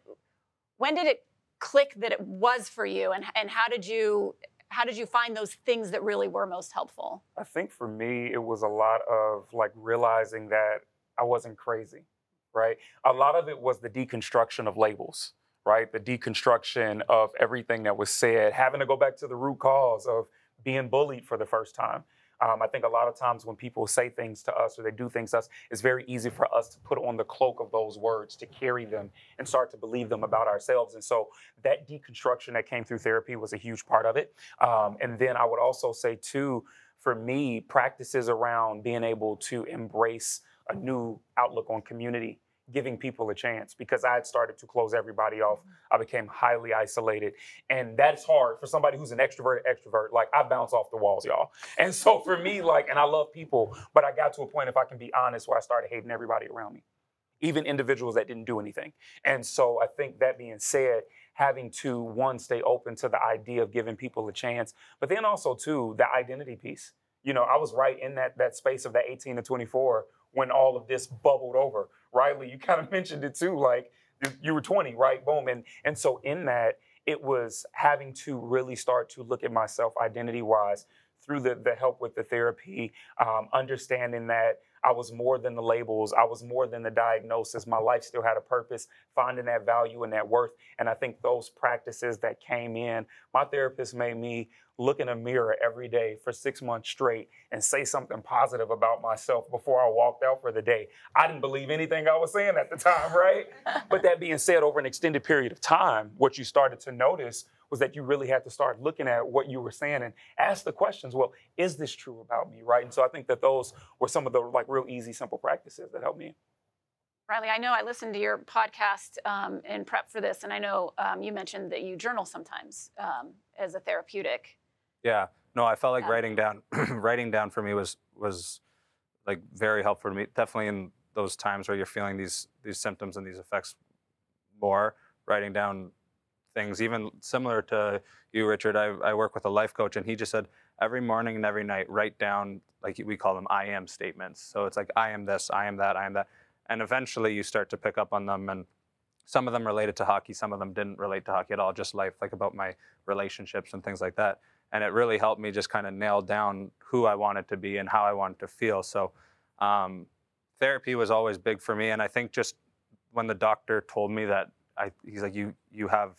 when did it click that it was for you? And and how did you how did you find those things that really were most helpful? I think for me, it was a lot of like realizing that I wasn't crazy right? A lot of it was the deconstruction of labels, right? The deconstruction of everything that was said, having to go back to the root cause of being bullied for the first time. Um, I think a lot of times when people say things to us or they do things to us, it's very easy for us to put on the cloak of those words, to carry them and start to believe them about ourselves. And so that deconstruction that came through therapy was a huge part of it. Um, and then I would also say, too, for me, practices around being able to embrace a new outlook on community giving people a chance because I had started to close everybody off. Mm-hmm. I became highly isolated. And that's hard for somebody who's an extrovert, extrovert. Like I bounce off the walls, y'all. And so for me, like, and I love people, but I got to a point, if I can be honest, where I started hating everybody around me, even individuals that didn't do anything. And so I think that being said, having to one stay open to the idea of giving people a chance, but then also too the identity piece. You know, I was right in that that space of that 18 to 24 when all of this bubbled over. Riley, you kind of mentioned it too, like you were 20, right? Boom. And and so in that, it was having to really start to look at myself identity wise through the, the help with the therapy, um, understanding that I was more than the labels. I was more than the diagnosis. My life still had a purpose, finding that value and that worth. And I think those practices that came in, my therapist made me look in a mirror every day for six months straight and say something positive about myself before I walked out for the day. I didn't believe anything I was saying at the time, right? but that being said, over an extended period of time, what you started to notice was that you really had to start looking at what you were saying and ask the questions well is this true about me? Right? And so i think that those were some of the like real easy simple practices that helped me. Riley i know i listened to your podcast um, in prep for this and i know um, you mentioned that you journal sometimes um, as a therapeutic. Yeah. No i felt like yeah. writing down writing down for me was was like very helpful to me definitely in those times where you're feeling these these symptoms and these effects more. Writing down things, even similar to you, Richard. I, I work with a life coach, and he just said every morning and every night, write down, like we call them I am statements. So it's like, I am this, I am that, I am that. And eventually you start to pick up on them. And some of them related to hockey, some of them didn't relate to hockey at all, just life, like about my relationships and things like that. And it really helped me just kind of nail down who I wanted to be and how I wanted to feel. So um, therapy was always big for me. And I think just when the doctor told me that I, he's like, you, you have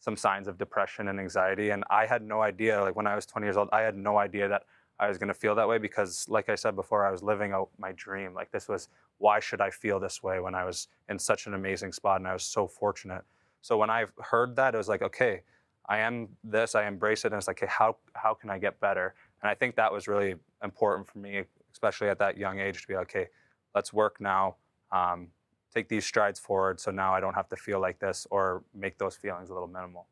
some signs of depression and anxiety. And I had no idea, like when I was 20 years old, I had no idea that I was going to feel that way because, like I said before, I was living out my dream. Like this was, why should I feel this way when I was in such an amazing spot and I was so fortunate? So when I heard that, it was like, okay, I am this, I embrace it, and it's like, okay, how how can I get better? And I think that was really important for me, especially at that young age, to be like, okay, let's work now. Um, take these strides forward so now I don't have to feel like this or make those feelings a little minimal.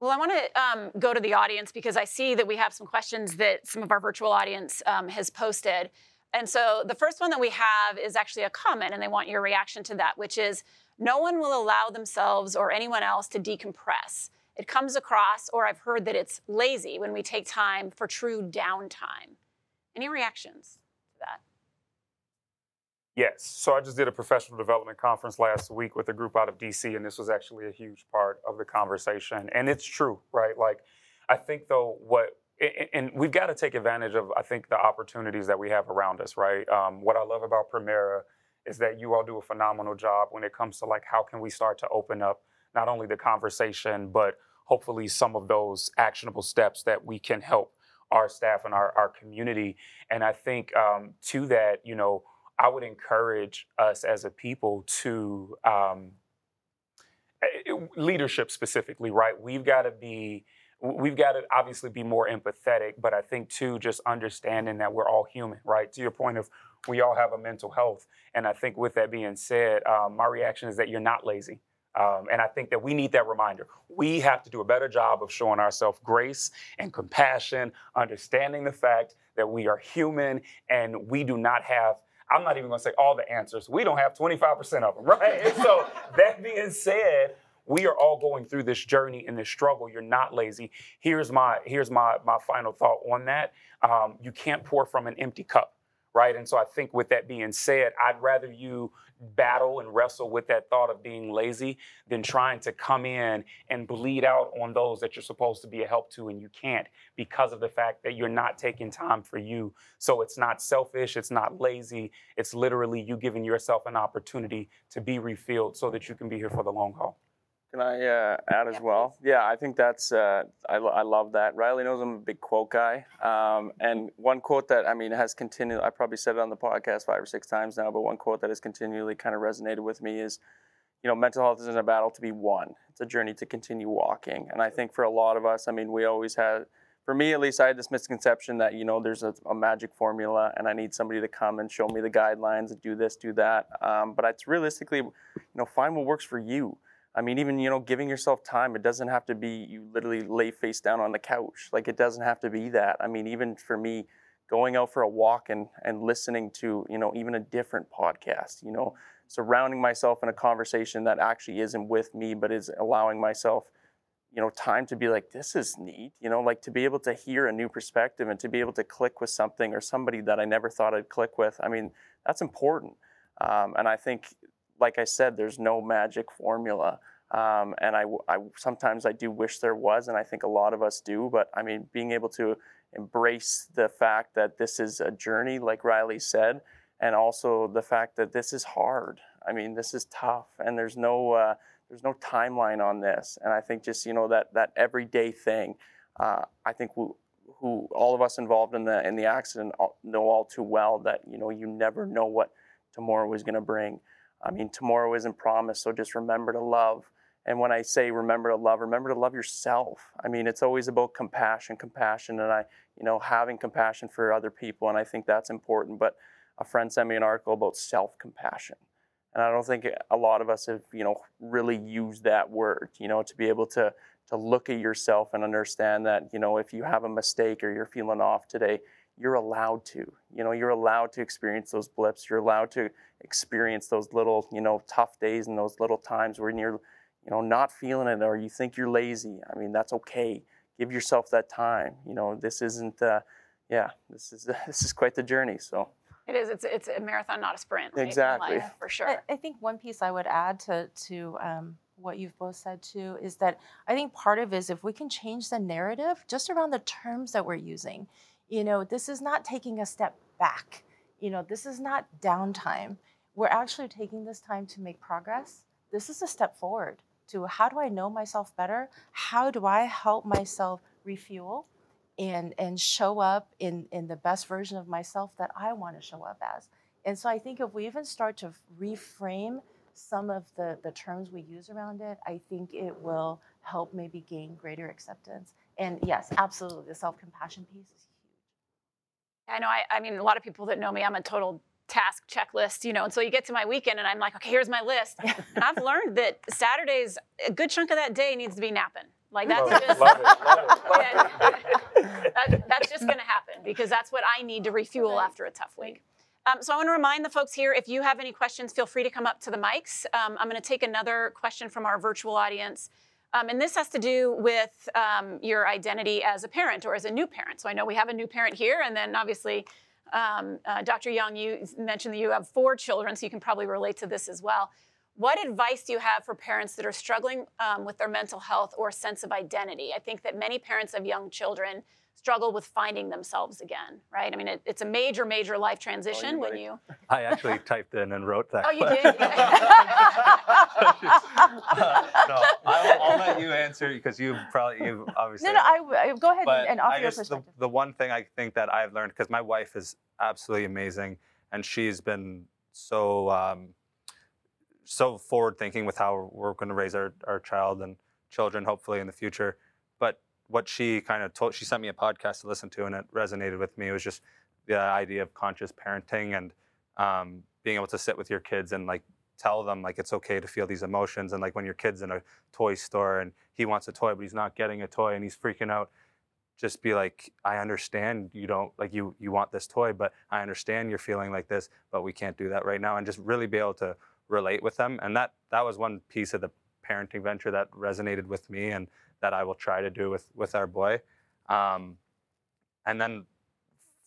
Well, I want to um, go to the audience because I see that we have some questions that some of our virtual audience um, has posted. And so the first one that we have is actually a comment, and they want your reaction to that, which is no one will allow themselves or anyone else to decompress. It comes across, or I've heard that it's lazy when we take time for true downtime. Any reactions to that? Yes. So I just did a professional development conference last week with a group out of DC, and this was actually a huge part of the conversation. And it's true, right? Like, I think though, what and we've got to take advantage of, I think, the opportunities that we have around us, right? Um, what I love about Premera is that you all do a phenomenal job when it comes to like how can we start to open up not only the conversation, but hopefully some of those actionable steps that we can help our staff and our, our community. And I think um, to that, you know, I would encourage us as a people to um, eh, eh, leadership specifically, right? We've got to be we've got to obviously be more empathetic, but I think too, just understanding that we're all human, right? To your point of we all have a mental health. And I think with that being said, um, my reaction is that you're not lazy. Um, and I think that we need that reminder. We have to do a better job of showing ourselves grace and compassion, understanding the fact that we are human and we do not have I'm not even going to say all the answers. We don't have 25% of them, right? And so that being said, we are all going through this journey and this struggle. You're not lazy. Here's my here's my my final thought on that. Um, you can't pour from an empty cup right? And so I think with that being said, I'd rather you battle and wrestle with that thought of being lazy than trying to come in and bleed out on those that you're supposed to be a help to and you can't because of the fact that you're not taking time for you. So it's not selfish, it's not lazy, it's literally you giving yourself an opportunity to be refilled so that you can be here for the long haul. Can I uh, add as well? Yeah, I think that's, uh, I, I love that. Riley knows I'm a big quote guy. Um, and one quote that, I mean, has continued, I probably said it on the podcast five or six times now, but one quote that has continually kind of resonated with me is, you know, mental health isn't a battle to be won. It's a journey to continue walking. And I think for a lot of us, I mean, we always had, for me at least, I had this misconception that you know there's a, a, magic formula, and I need somebody to come and show me the guidelines and do this, do that. Um, but it's realistically, you know, find what works for you. I mean, even you know, giving yourself time. It doesn't have to be you literally lay face down on the couch. Like it doesn't have to be that. I mean, even for me, going out for a walk and and listening to you know even a different podcast. You know, surrounding myself in a conversation that actually isn't with me, but is allowing myself you know time to be like this is neat you know like to be able to hear a new perspective and to be able to click with something or somebody that i never thought i'd click with i mean that's important um, and i think like i said there's no magic formula um, and I, I sometimes i do wish there was and i think a lot of us do but i mean being able to embrace the fact that this is a journey like riley said and also the fact that this is hard i mean this is tough and there's no uh, there's no timeline on this, and I think just you know that that everyday thing. Uh, I think who, who all of us involved in the in the accident know all too well that you know you never know what tomorrow is going to bring. I mean, tomorrow isn't promised, so just remember to love. And when I say remember to love, remember to love yourself. I mean, it's always about compassion, compassion, and I, you know, having compassion for other people, and I think that's important. But a friend sent me an article about self-compassion, and I don't think a lot of us have, you know, really used that word, you know, to be able to to look at yourself and understand that, you know, if you have a mistake or you're feeling off today, you're allowed to. You know, you're allowed to experience those blips. You're allowed to experience those little, you know, tough days and those little times when you're, you know, not feeling it or you think you're lazy. I mean, that's okay. Give yourself that time. You know, this isn't uh, yeah, this is this is quite the journey. So it is. It's it's a marathon, not a sprint. Right? Exactly. Life, for sure. I, I, think one piece I would add to to um, what you've both said too is that I think part of it is if we can change the narrative just around the terms that we're using. You know, this is not taking a step back. You know, this is not downtime. We're actually taking this time to make progress. This is a step forward to how do I know myself better? How do I help myself refuel? and and show up in in the best version of myself that I want to show up as. And so I think if we even start to reframe some of the the terms we use around it, I think it will help maybe gain greater acceptance. And yes, absolutely, the self compassion piece is. I know. I, I mean, a lot of people that know me, I'm a total task checklist, you know. And so you get to my weekend and I'm like, okay, here's my list. and I've learned that Saturdays, a good chunk of that day needs to be napping. Like that's love just it, love it, love it, love it. that, that's just going to happen because that's what I need to refuel after a tough week. Um, so I want to remind the folks here, if you have any questions, feel free to come up to the mics. Um, I'm going to take another question from our virtual audience. Um, and this has to do with um, your identity as a parent or as a new parent. So I know we have a new parent here, and then obviously, um, uh, Dr. Young, you mentioned that you have four children, so you can probably relate to this as well. What advice do you have for parents that are struggling um, with their mental health or sense of identity? I think that many parents of young children struggle with finding themselves again, right? I mean, it, it's a major, major life transition when you. I actually typed in and wrote that. Oh, you did? no, I'll, I'll, let you answer because you probably you've obviously. No, no, I, I go ahead but and, and offer I your just, perspective. The, the one thing I think that I've learned because my wife is absolutely amazing and she's been so um, so forward thinking with how we're going to raise our, our child and children hopefully in the future. But what she kind of told she sent me a podcast to listen to and it resonated with me. It was just the idea of conscious parenting and um, being able to sit with your kids and like tell them like it's okay to feel these emotions. And like when your kid's in a toy store and he wants a toy but he's not getting a toy and he's freaking out just be like i understand you don't like you you want this toy but i understand you're feeling like this but we can't do that right now. And just really be able to relate with them. And that that was one piece of the parenting venture that resonated with me and that I will try to do with with our boy. Um, and then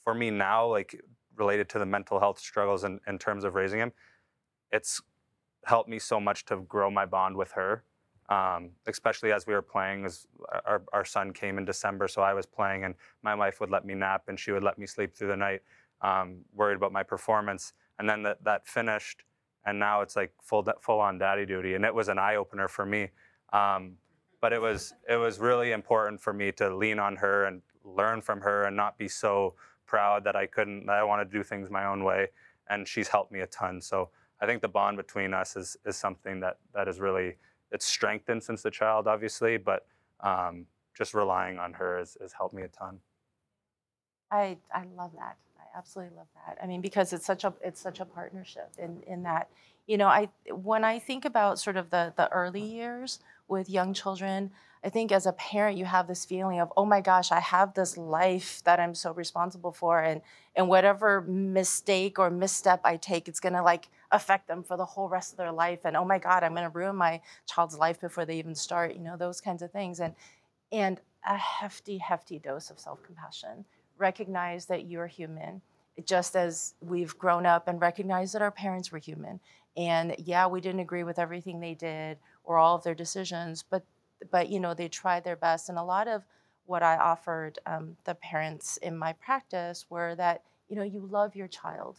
for me now, like related to the mental health struggles in, in terms of raising him, it's helped me so much to grow my bond with her. Um, especially as we were playing, as our, our son came in December, so I was playing, and my wife would let me nap, and she would let me sleep through the night, um, worried about my performance. And then that that finished, and now it's like full full on daddy duty, and it was an eye opener for me. Um, but it was it was really important for me to lean on her and learn from her, and not be so proud that I couldn't that I wanted to do things my own way. And she's helped me a ton. So I think the bond between us is is something that that is really it's strengthened since the child, obviously, but um, just relying on her has, has helped me a ton. I I love that. Absolutely love that. I mean, because it's such a it's such a partnership in in that you know I when I think about sort of the the early years with young children, I think as a parent you have this feeling of oh my gosh I have this life that I'm so responsible for and and whatever mistake or misstep I take it's gonna like affect them for the whole rest of their life. And oh my god I'm gonna ruin my child's life before they even start you know those kinds of things. And and a hefty hefty dose of self compassion recognize that you're human, just as we've grown up and recognized that our parents were human. And yeah, we didn't agree with everything they did or all of their decisions, but but you know they tried their best. And a lot of what I offered um, the parents in my practice were that you know you love your child,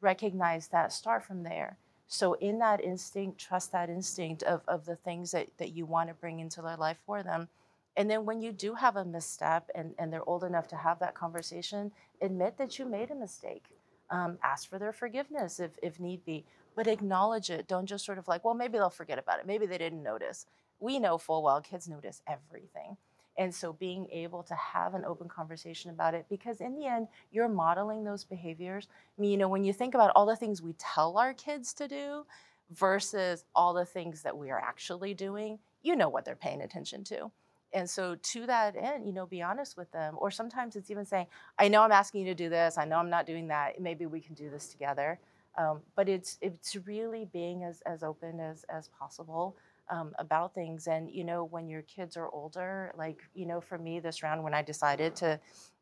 recognize that, start from there. So in that instinct, trust that instinct of, of the things that, that you want to bring into their life for them and then when you do have a misstep and, and they're old enough to have that conversation, admit that you made a mistake. Um, ask for their forgiveness if, if need be, but acknowledge it. Don't just sort of like, well, maybe they'll forget about it. Maybe they didn't notice. We know full well kids notice everything. And so being able to have an open conversation about it, because in the end, you're modeling those behaviors. I mean, you know, when you think about all the things we tell our kids to do versus all the things that we are actually doing, you know what they're paying attention to. And so to that end, you know, be honest with them. Or sometimes it's even saying, I know I'm asking you to do this. I know I'm not doing that. Maybe we can do this together. Um, but it's it's really being as, as open as, as possible um, about things. And, you know, when your kids are older, like, you know, for me this round when I decided to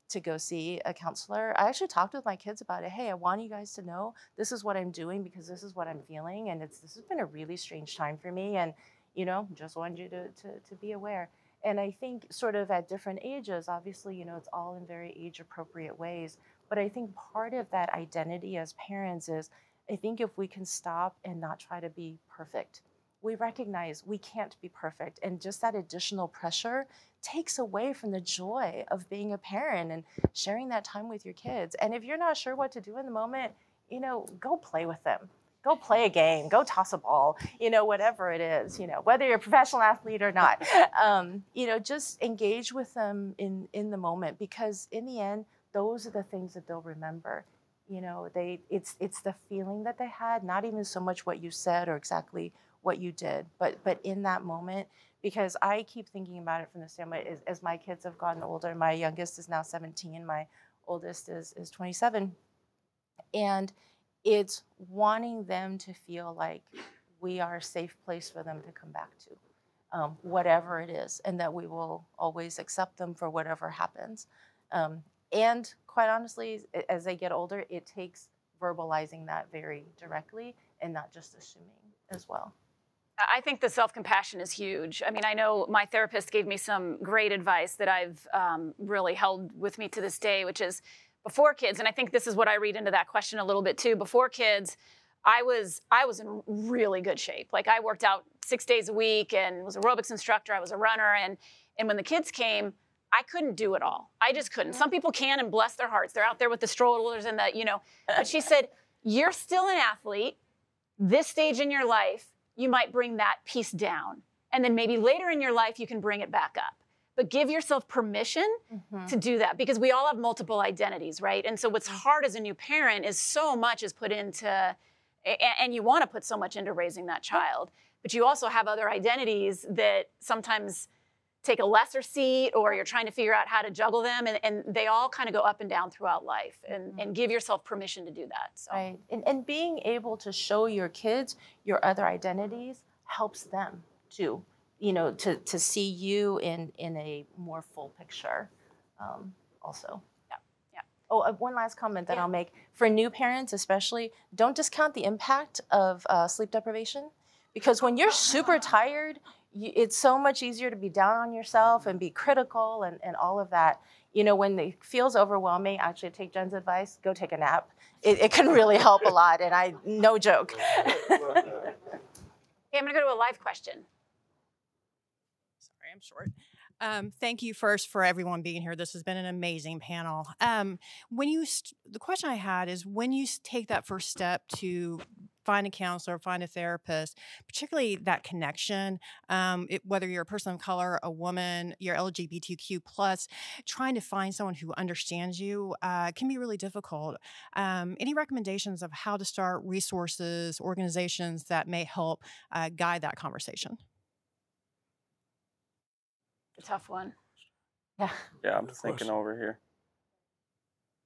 to go see a counselor, I actually talked with my kids about it. Hey, I want you guys to know this is what I'm doing because this is what I'm feeling. And it's this has been a really strange time for me. And, you know, just wanted you to, to, to be aware. And I think, sort of at different ages, obviously, you know, it's all in very age appropriate ways. But I think part of that identity as parents is I think if we can stop and not try to be perfect, we recognize we can't be perfect. And just that additional pressure takes away from the joy of being a parent and sharing that time with your kids. And if you're not sure what to do in the moment, you know, go play with them go play a game, go toss a ball, you know, whatever it is, you know, whether you're a professional athlete or not, um, you know, just engage with them in in the moment because in the end, those are the things that they'll remember. You know, they it's it's the feeling that they had, not even so much what you said or exactly what you did, but but in that moment. Because I keep thinking about it from the standpoint as, as my kids have gotten older. My youngest is now 17. My oldest is is 27, and it's wanting them to feel like we are a safe place for them to come back to, um, whatever it is, and that we will always accept them for whatever happens. Um, and quite honestly, as they get older, it takes verbalizing that very directly and not just assuming as well. I think the self compassion is huge. I mean, I know my therapist gave me some great advice that I've um, really held with me to this day, which is before kids, and I think this is what I read into that question a little bit too. Before kids, I was I was in really good shape. Like I worked out six days a week and was aerobics instructor. I was a runner, and and when the kids came, I couldn't do it all. I just couldn't. Mm-hmm. Some people can, and bless their hearts, they're out there with the strollers and the you know. But she said, "You're still an athlete. This stage in your life, you might bring that piece down, and then maybe later in your life, you can bring it back up." But give yourself permission mm-hmm. to do that because we all have multiple identities, right? And so what's mm-hmm. hard as a new parent is so much is put into, and you want to put so much into raising that child, but you also have other identities that sometimes take a lesser seat or you're trying to figure out how to juggle them and, and they all kind of go up and down throughout life and, mm-hmm. and give yourself permission to do that so. right and, and being able to show your kids your other identities helps them too you know, to, to see you in, in a more full picture um, also. Yeah, yeah. Oh, uh, one last comment that yeah. I'll make. For new parents especially, don't discount the impact of uh, sleep deprivation because when you're super tired, you, it's so much easier to be down on yourself and be critical and, and all of that. You know, when it feels overwhelming, actually take Jen's advice, go take a nap. It, it can really help a lot, and I, no joke. okay, I'm gonna go to a live question. I'm short. Um, thank you first for everyone being here. This has been an amazing panel. Um, when you, the question I had is when you take that first step to find a counselor, find a therapist, particularly that connection. Um, it, whether you're a person of color, a woman, you're LGBTQ plus, trying to find someone who understands you uh, can be really difficult. Um, any recommendations of how to start resources, organizations that may help uh, guide that conversation? A tough one. Yeah. Yeah, I'm Good thinking question. over here.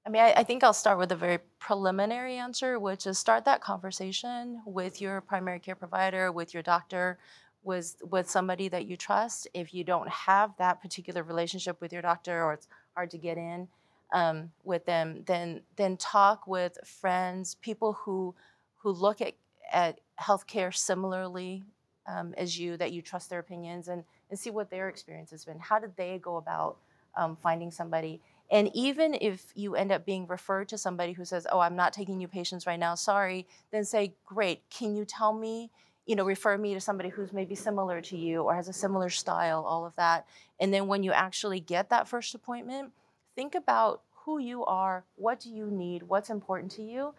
I mean, I, I think I'll start with a very preliminary answer, which is start that conversation with your primary care provider, with your doctor, with with somebody that you trust. If you don't have that particular relationship with your doctor, or it's hard to get in um, with them, then then talk with friends, people who who look at at healthcare similarly um, as you, that you trust their opinions, and and see what their experience has been. How did they go about um, finding somebody? And even if you end up being referred to somebody who says, "Oh, I'm not taking new patients right now, sorry," then say, "Great, can you tell me, you know, refer me to somebody who's maybe similar to you or has a similar style, all of that." And then when you actually get that first appointment, think about who you are, what do you need, what's important to you,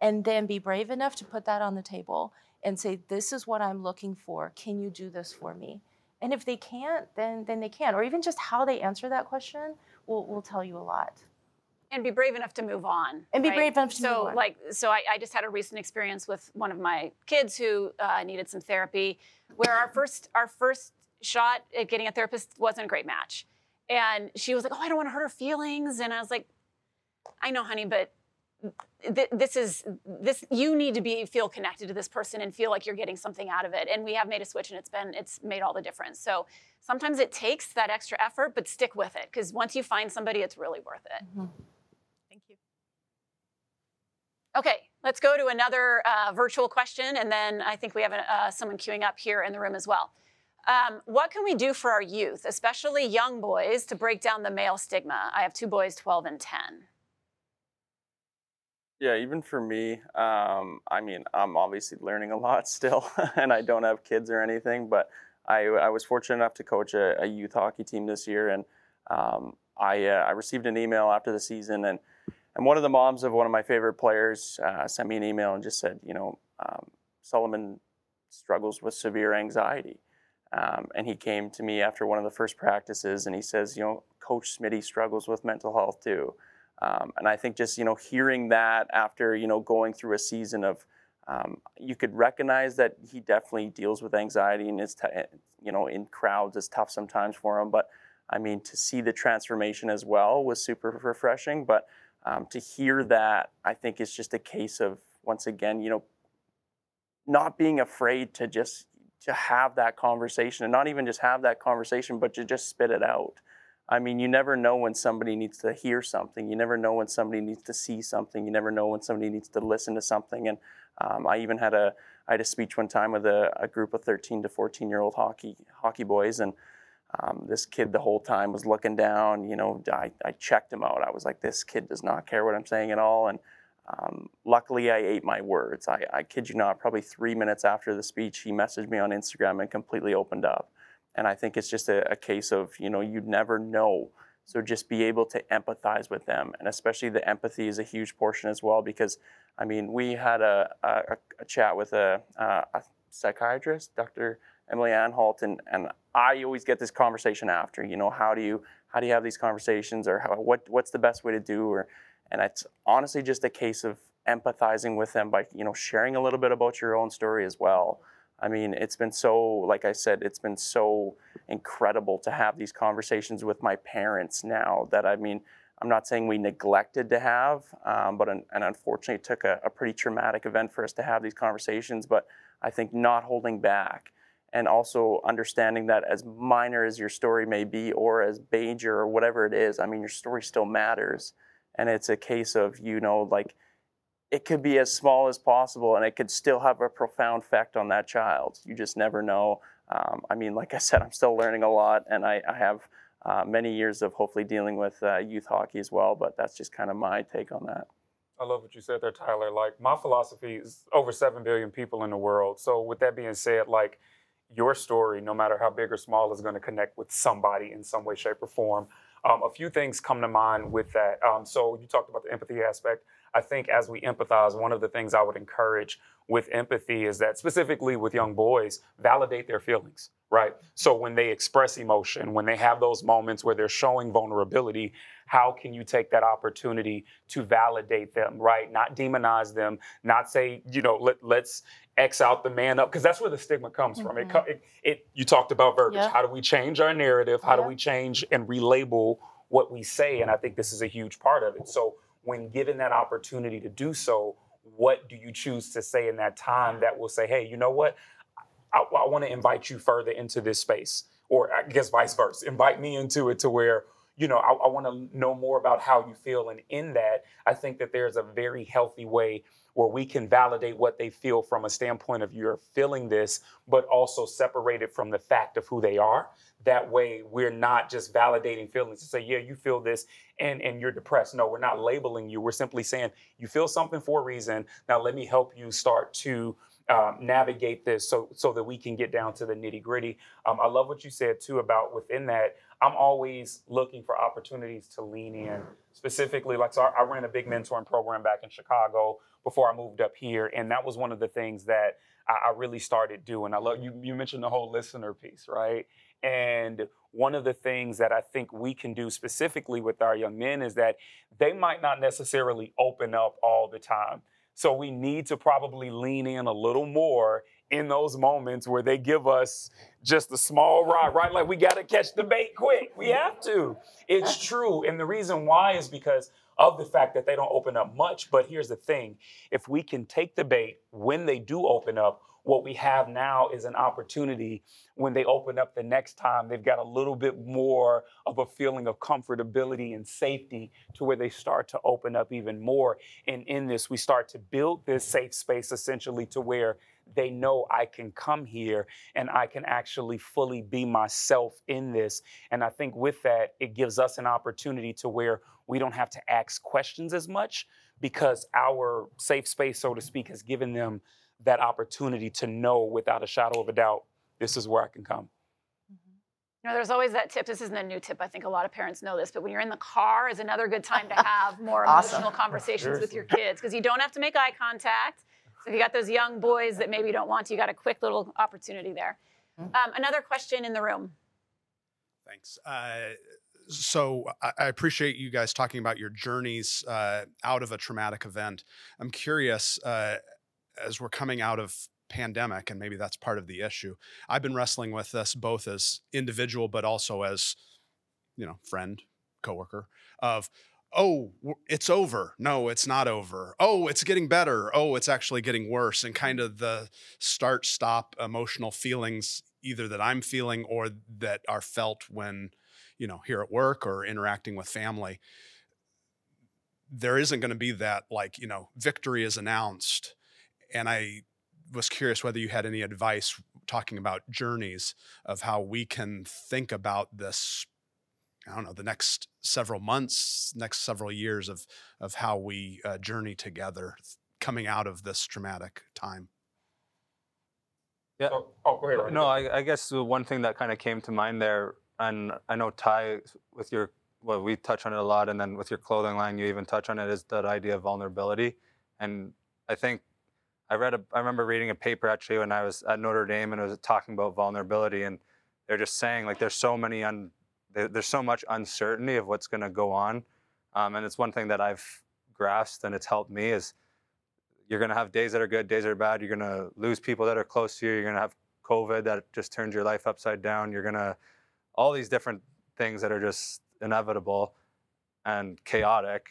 and then be brave enough to put that on the table and say, "This is what I'm looking for. Can you do this for me?" And if they can't, then then they can. Or even just how they answer that question will will tell you a lot. and be brave enough to move on And be right? brave enough to so move on. like so I, I just had a recent experience with one of my kids who uh, needed some therapy where our first our first shot at getting a therapist wasn't a great match and she was like oh i don't want to hurt her feelings and i was like i know honey but th- this is this you need to be feel connected to this person and feel like you're getting something out of it and we have made a switch and it's been it's made all the difference so sometimes it takes that extra effort but stick with it because once you find somebody it's really worth it Thank you. Okay, let's go to another uh, virtual question, and then I think we have uh, someone queuing up here in the room as well. Um, what can we do for our youth, especially young boys, to break down the male stigma? I have two boys, 12 and 10. Yeah, even for me, um, I mean, I'm obviously learning a lot still, and I don't have kids or anything, but I, I was fortunate enough to coach a, a youth hockey team this year, and um, I, uh, I received an email after the season, and, and one of the moms of one of my favorite players uh, sent me an email and just said, you know, um, Solomon struggles with severe anxiety. Um, and he came to me after one of the first practices and he says, you know, Coach Smitty struggles with mental health too. Um, and I think just you know hearing that after you know going through a season of, um, you could recognize that he definitely deals with anxiety and it's t- you know in crowds it's tough sometimes for him. But I mean to see the transformation as well was super refreshing. But um, to hear that I think is just a case of once again you know not being afraid to just to have that conversation and not even just have that conversation but to just spit it out. I mean, you never know when somebody needs to hear something. You never know when somebody needs to see something. You never know when somebody needs to listen to something. And um, I even had a I had a speech one time with a, a group of 13 to 14 year old hockey hockey boys, and um, this kid the whole time was looking down. You know, I, I checked him out. I was like, this kid does not care what I'm saying at all. And um, luckily, I ate my words. I, I kid you not. Probably three minutes after the speech, he messaged me on Instagram and completely opened up. And I think it's just a, a case of, you know, you never know. So just be able to empathize with them. And especially the empathy is a huge portion as well, because I mean, we had a, a, a chat with a, a psychiatrist, Dr. Emily Anhalt, and, and I always get this conversation after, you know, how do you, how do you have these conversations or how, what, what's the best way to do? Or, and it's honestly just a case of empathizing with them by, you know, sharing a little bit about your own story as well. I mean, it's been so, like I said, it's been so incredible to have these conversations with my parents now that I mean, I'm not saying we neglected to have, um, but and unfortunately, it took a, a, pretty traumatic event for us to have these conversations. But I think not holding back and also understanding that as minor as your story may be, or as major or whatever it is, I mean, your story still matters. And it's a case of, you know, like, it could be as small as possible and it could still have a profound effect on that child. You just never know. Um, I mean, like I said, I'm still learning a lot and I, I have uh, many years of hopefully dealing with uh, youth hockey as well, but that's just kind of my take on that. I love what you said there, Tyler. Like, my philosophy is over 7 billion people in the world. So, with that being said, like, your story, no matter how big or small, is going to connect with somebody in some way, shape, or form. Um, a few things come to mind with that. Um, so, you talked about the empathy aspect. I think as we empathize, one of the things I would encourage with empathy is that specifically with young boys, validate their feelings, right? So when they express emotion, when they have those moments where they're showing vulnerability, how can you take that opportunity to validate them, right? Not demonize them, not say, you know, let, let's X out the man up, because that's where the stigma comes mm-hmm. from. It, it, it, you talked about verbiage. Yeah. How do we change our narrative? How yeah. do we change and relabel what we say? And I think this is a huge part of it. So when given that opportunity to do so, what do you choose to say in that time that will say, hey, you know what? I, I want to invite you further into this space, or I guess vice versa. Invite me into it to where you know I, I want to know more about how you feel, and in that, I think that there's a very healthy way where we can validate what they feel from a standpoint of you're feeling this, but also separate it from the fact of who they are. That way, we're not just validating feelings to say, yeah, you feel this and, and you're depressed. No, we're not labeling you. We're simply saying, you feel something for a reason. Now, let me help you start to um, navigate this so so that we can get down to the nitty gritty. Um, I love what you said too about within that. I'm always looking for opportunities to lean in. Specifically, like so, I, I ran a big mentoring program back in Chicago before I moved up here, and that was one of the things that I, I really started doing. I love you. You mentioned the whole listener piece, right? And one of the things that I think we can do specifically with our young men is that they might not necessarily open up all the time. So we need to probably lean in a little more in those moments where they give us just a small ride, right? Like we got to catch the bait quick. We have to. It's true. And the reason why is because of the fact that they don't open up much. But here's the thing if we can take the bait when they do open up, what we have now is an opportunity when they open up the next time, they've got a little bit more of a feeling of comfortability and safety to where they start to open up even more. And in this, we start to build this safe space essentially to where they know I can come here and I can actually fully be myself in this. And I think with that, it gives us an opportunity to where we don't have to ask questions as much because our safe space, so to speak, has given them that opportunity to know without a shadow of a doubt, this is where I can come. Mm-hmm. You know, there's always that tip. This isn't a new tip. I think a lot of parents know this, but when you're in the car is another good time to have more awesome. emotional conversations with your kids because you don't have to make eye contact. So if you got those young boys that maybe you don't want to, you got a quick little opportunity there. Mm-hmm. Um, another question in the room. Thanks. Uh, so I appreciate you guys talking about your journeys uh, out of a traumatic event. I'm curious, uh, as we're coming out of pandemic, and maybe that's part of the issue. I've been wrestling with this both as individual, but also as you know, friend, coworker. Of oh, it's over. No, it's not over. Oh, it's getting better. Oh, it's actually getting worse. And kind of the start stop emotional feelings, either that I'm feeling or that are felt when you know here at work or interacting with family there isn't going to be that like you know victory is announced and i was curious whether you had any advice talking about journeys of how we can think about this i don't know the next several months next several years of of how we uh, journey together coming out of this traumatic time. Yeah. Oh, oh go ahead no I, I guess the one thing that kind of came to mind there and I know Ty, with your well, we touch on it a lot, and then with your clothing line, you even touch on it is that idea of vulnerability. And I think I read a, I remember reading a paper actually when I was at Notre Dame, and it was talking about vulnerability, and they're just saying like there's so many un, there's so much uncertainty of what's going to go on, um, and it's one thing that I've grasped and it's helped me is you're going to have days that are good, days that are bad. You're going to lose people that are close to you. You're going to have COVID that just turns your life upside down. You're going to all these different things that are just inevitable and chaotic.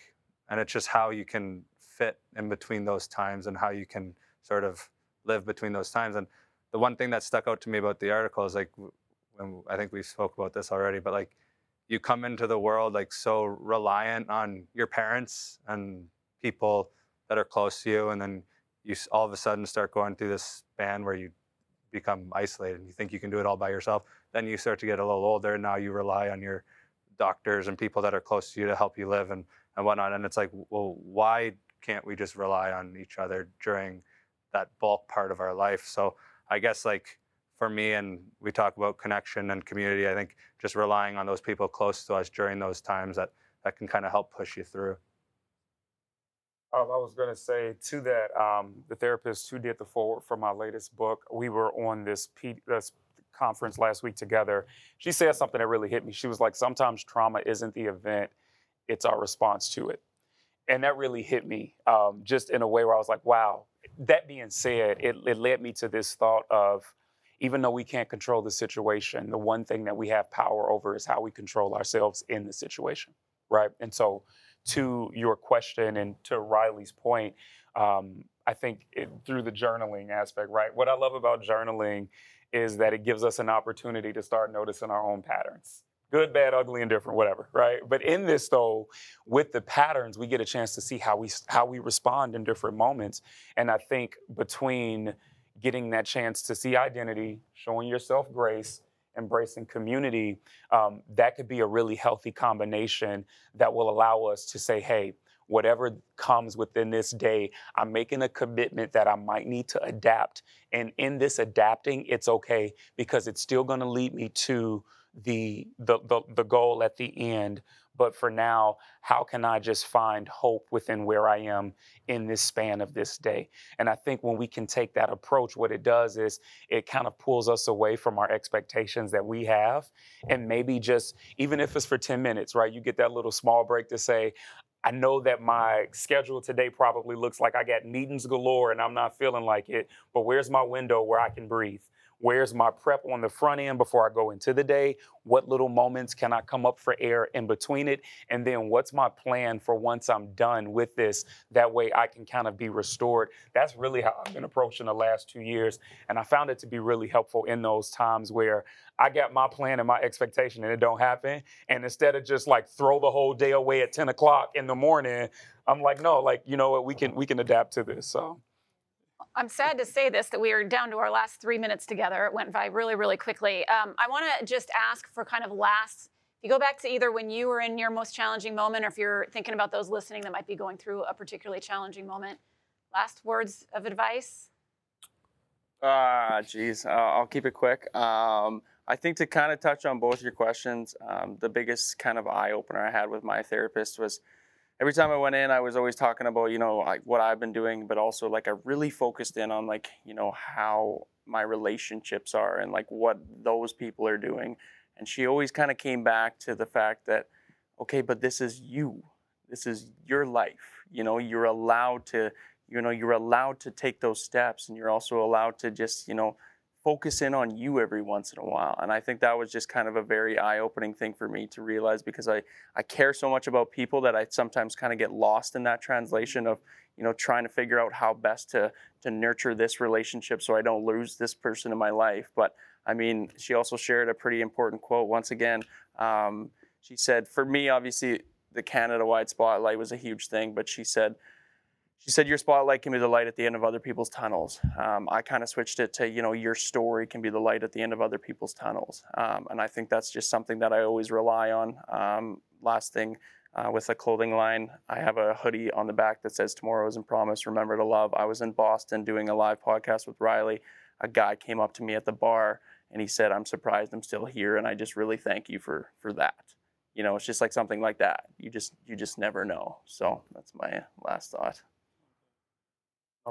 And it's just how you can fit in between those times and how you can sort of live between those times. And the one thing that stuck out to me about the article is like, when I think we spoke about this already, but like you come into the world like so reliant on your parents and people that are close to you, and then you all of a sudden start going through this span where you become isolated and you think you can do it all by yourself. Then you start to get a little older and now you rely on your doctors and people that are close to you to help you live and, and whatnot. And it's like, well, why can't we just rely on each other during that bulk part of our life? So I guess like for me, and we talk about connection and community, I think just relying on those people close to us during those times that, that can kind of help push you through. Uh, I was going to say to that, um, the therapist who did the forward for my latest book, we were on this, P- this conference last week together. She said something that really hit me. She was like, sometimes trauma isn't the event, it's our response to it. And that really hit me um, just in a way where I was like, wow. That being said, it, it led me to this thought of even though we can't control the situation, the one thing that we have power over is how we control ourselves in the situation, right? And so, to your question and to Riley's point, um, I think it, through the journaling aspect, right? What I love about journaling is that it gives us an opportunity to start noticing our own patterns good, bad, ugly, and different, whatever, right? But in this though, with the patterns, we get a chance to see how we how we respond in different moments. And I think between getting that chance to see identity, showing yourself grace, embracing community, um, that could be a really healthy combination that will allow us to say, hey, whatever comes within this day, I'm making a commitment that I might need to adapt. And in this adapting, it's okay because it's still going to lead me to the, the, the, the goal at the end. But for now, how can I just find hope within where I am in this span of this day? And I think when we can take that approach, what it does is it kind of pulls us away from our expectations that we have. And maybe just, even if it's for 10 minutes, right? You get that little small break to say, I know that my schedule today probably looks like I got meetings galore and I'm not feeling like it, but where's my window where I can breathe? Where's my prep on the front end before I go into the day? What little moments can I come up for air in between it? And then what's my plan for once I'm done with this? That way I can kind of be restored. That's really how I've been approaching the last two years. And I found it to be really helpful in those times where I got my plan and my expectation and it don't happen. And instead of just like throw the whole day away at 10 o'clock in the morning, I'm like, no, like, you know what, we can we can adapt to this. So I'm sad to say this that we are down to our last three minutes together. It went by really, really quickly. Um, I want to just ask for kind of last. If you go back to either when you were in your most challenging moment, or if you're thinking about those listening that might be going through a particularly challenging moment, last words of advice. Ah, uh, geez, uh, I'll keep it quick. Um, I think to kind of touch on both your questions, um, the biggest kind of eye opener I had with my therapist was every time I went in, I was always talking about, you know, like what I've been doing, but also like I really focused in on like, you know, how my relationships are and like what those people are doing. And she always kind of came back to the fact that, okay, but this is you. This is your life. You know, you're allowed to, you know, you're allowed to take those steps and you're also allowed to just, you know, focus in on you every once in a while. And I think that was just kind of a very eye-opening thing for me to realize because I, I care so much about people that I sometimes kind of get lost in that translation of, you know, trying to figure out how best to to nurture this relationship so I don't lose this person in my life. But I mean, she also shared a pretty important quote once again. Um, she said, for me, obviously, the Canada-wide spotlight was a huge thing, but she said, she said your spotlight can be the light at the end of other people's tunnels. Um, I kind of switched it to, you know, your story can be the light at the end of other people's tunnels. Um, and I think that's just something that I always rely on. Um, last thing, uh, with a clothing line, I have a hoodie on the back that says tomorrow isn't promised, remember to love. I was in Boston doing a live podcast with Riley. A guy came up to me at the bar and he said, I'm surprised I'm still here. And I just really thank you for, for that. You know, it's just like something like that. You just, you just never know. So that's my last thought.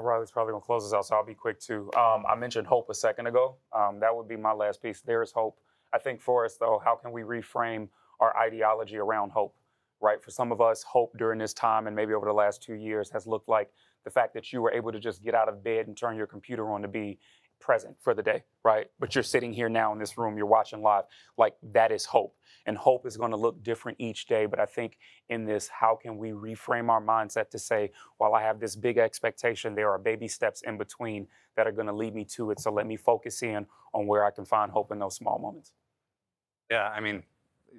Riley's probably to close us out, so I'll be quick too. Um, I mentioned hope a second ago. Um, that would be my last piece. There is hope. I think for us, though, how can we reframe our ideology around hope? Right? For some of us, hope during this time and maybe over the last two years has looked like the fact that you were able to just get out of bed and turn your computer on to be present for the day, right? But you're sitting here now in this room, you're watching live. Like that is hope. And hope is going to look different each day. But I think in this, how can we reframe our mindset to say, while I have this big expectation, there are baby steps in between that are going to lead me to it. So let me focus in on where I can find hope in those small moments. Yeah, I mean,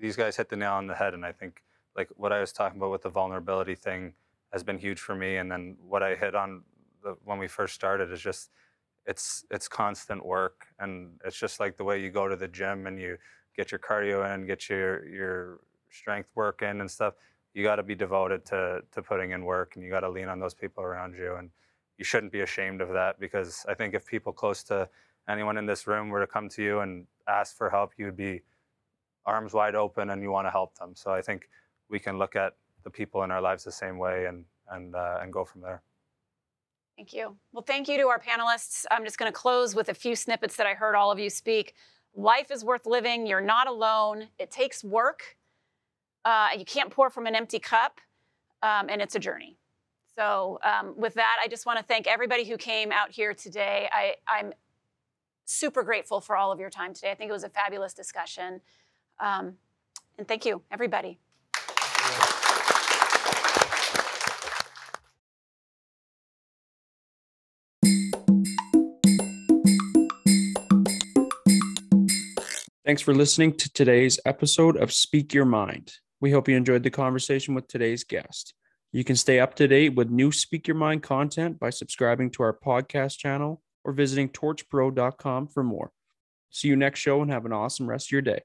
these guys hit the nail on the head. And I think, like, what I was talking about with the vulnerability thing has been huge for me. And then what I hit on the, when we first started is just, it's it's constant work and it's just like the way you go to the gym and you get your cardio in get your your strength work in and stuff you got to be devoted to to putting in work and you got to lean on those people around you and you shouldn't be ashamed of that because i think if people close to anyone in this room were to come to you and ask for help you'd be arms wide open and you want to help them so i think we can look at the people in our lives the same way and and uh, and go from there. Thank you. Well, thank you to our panelists. I'm just going to close with a few snippets that I heard all of you speak. Life is worth living. You're not alone. It takes work. Uh, you can't pour from an empty cup, um, and it's a journey. So, um, with that, I just want to thank everybody who came out here today. I, I'm super grateful for all of your time today. I think it was a fabulous discussion. Um, and thank you, everybody. Thanks for listening to today's episode of Speak Your Mind. We hope you enjoyed the conversation with today's guest. You can stay up to date with new Speak Your Mind content by subscribing to our podcast channel or visiting torchpro.com for more. See you next show and have an awesome rest of your day.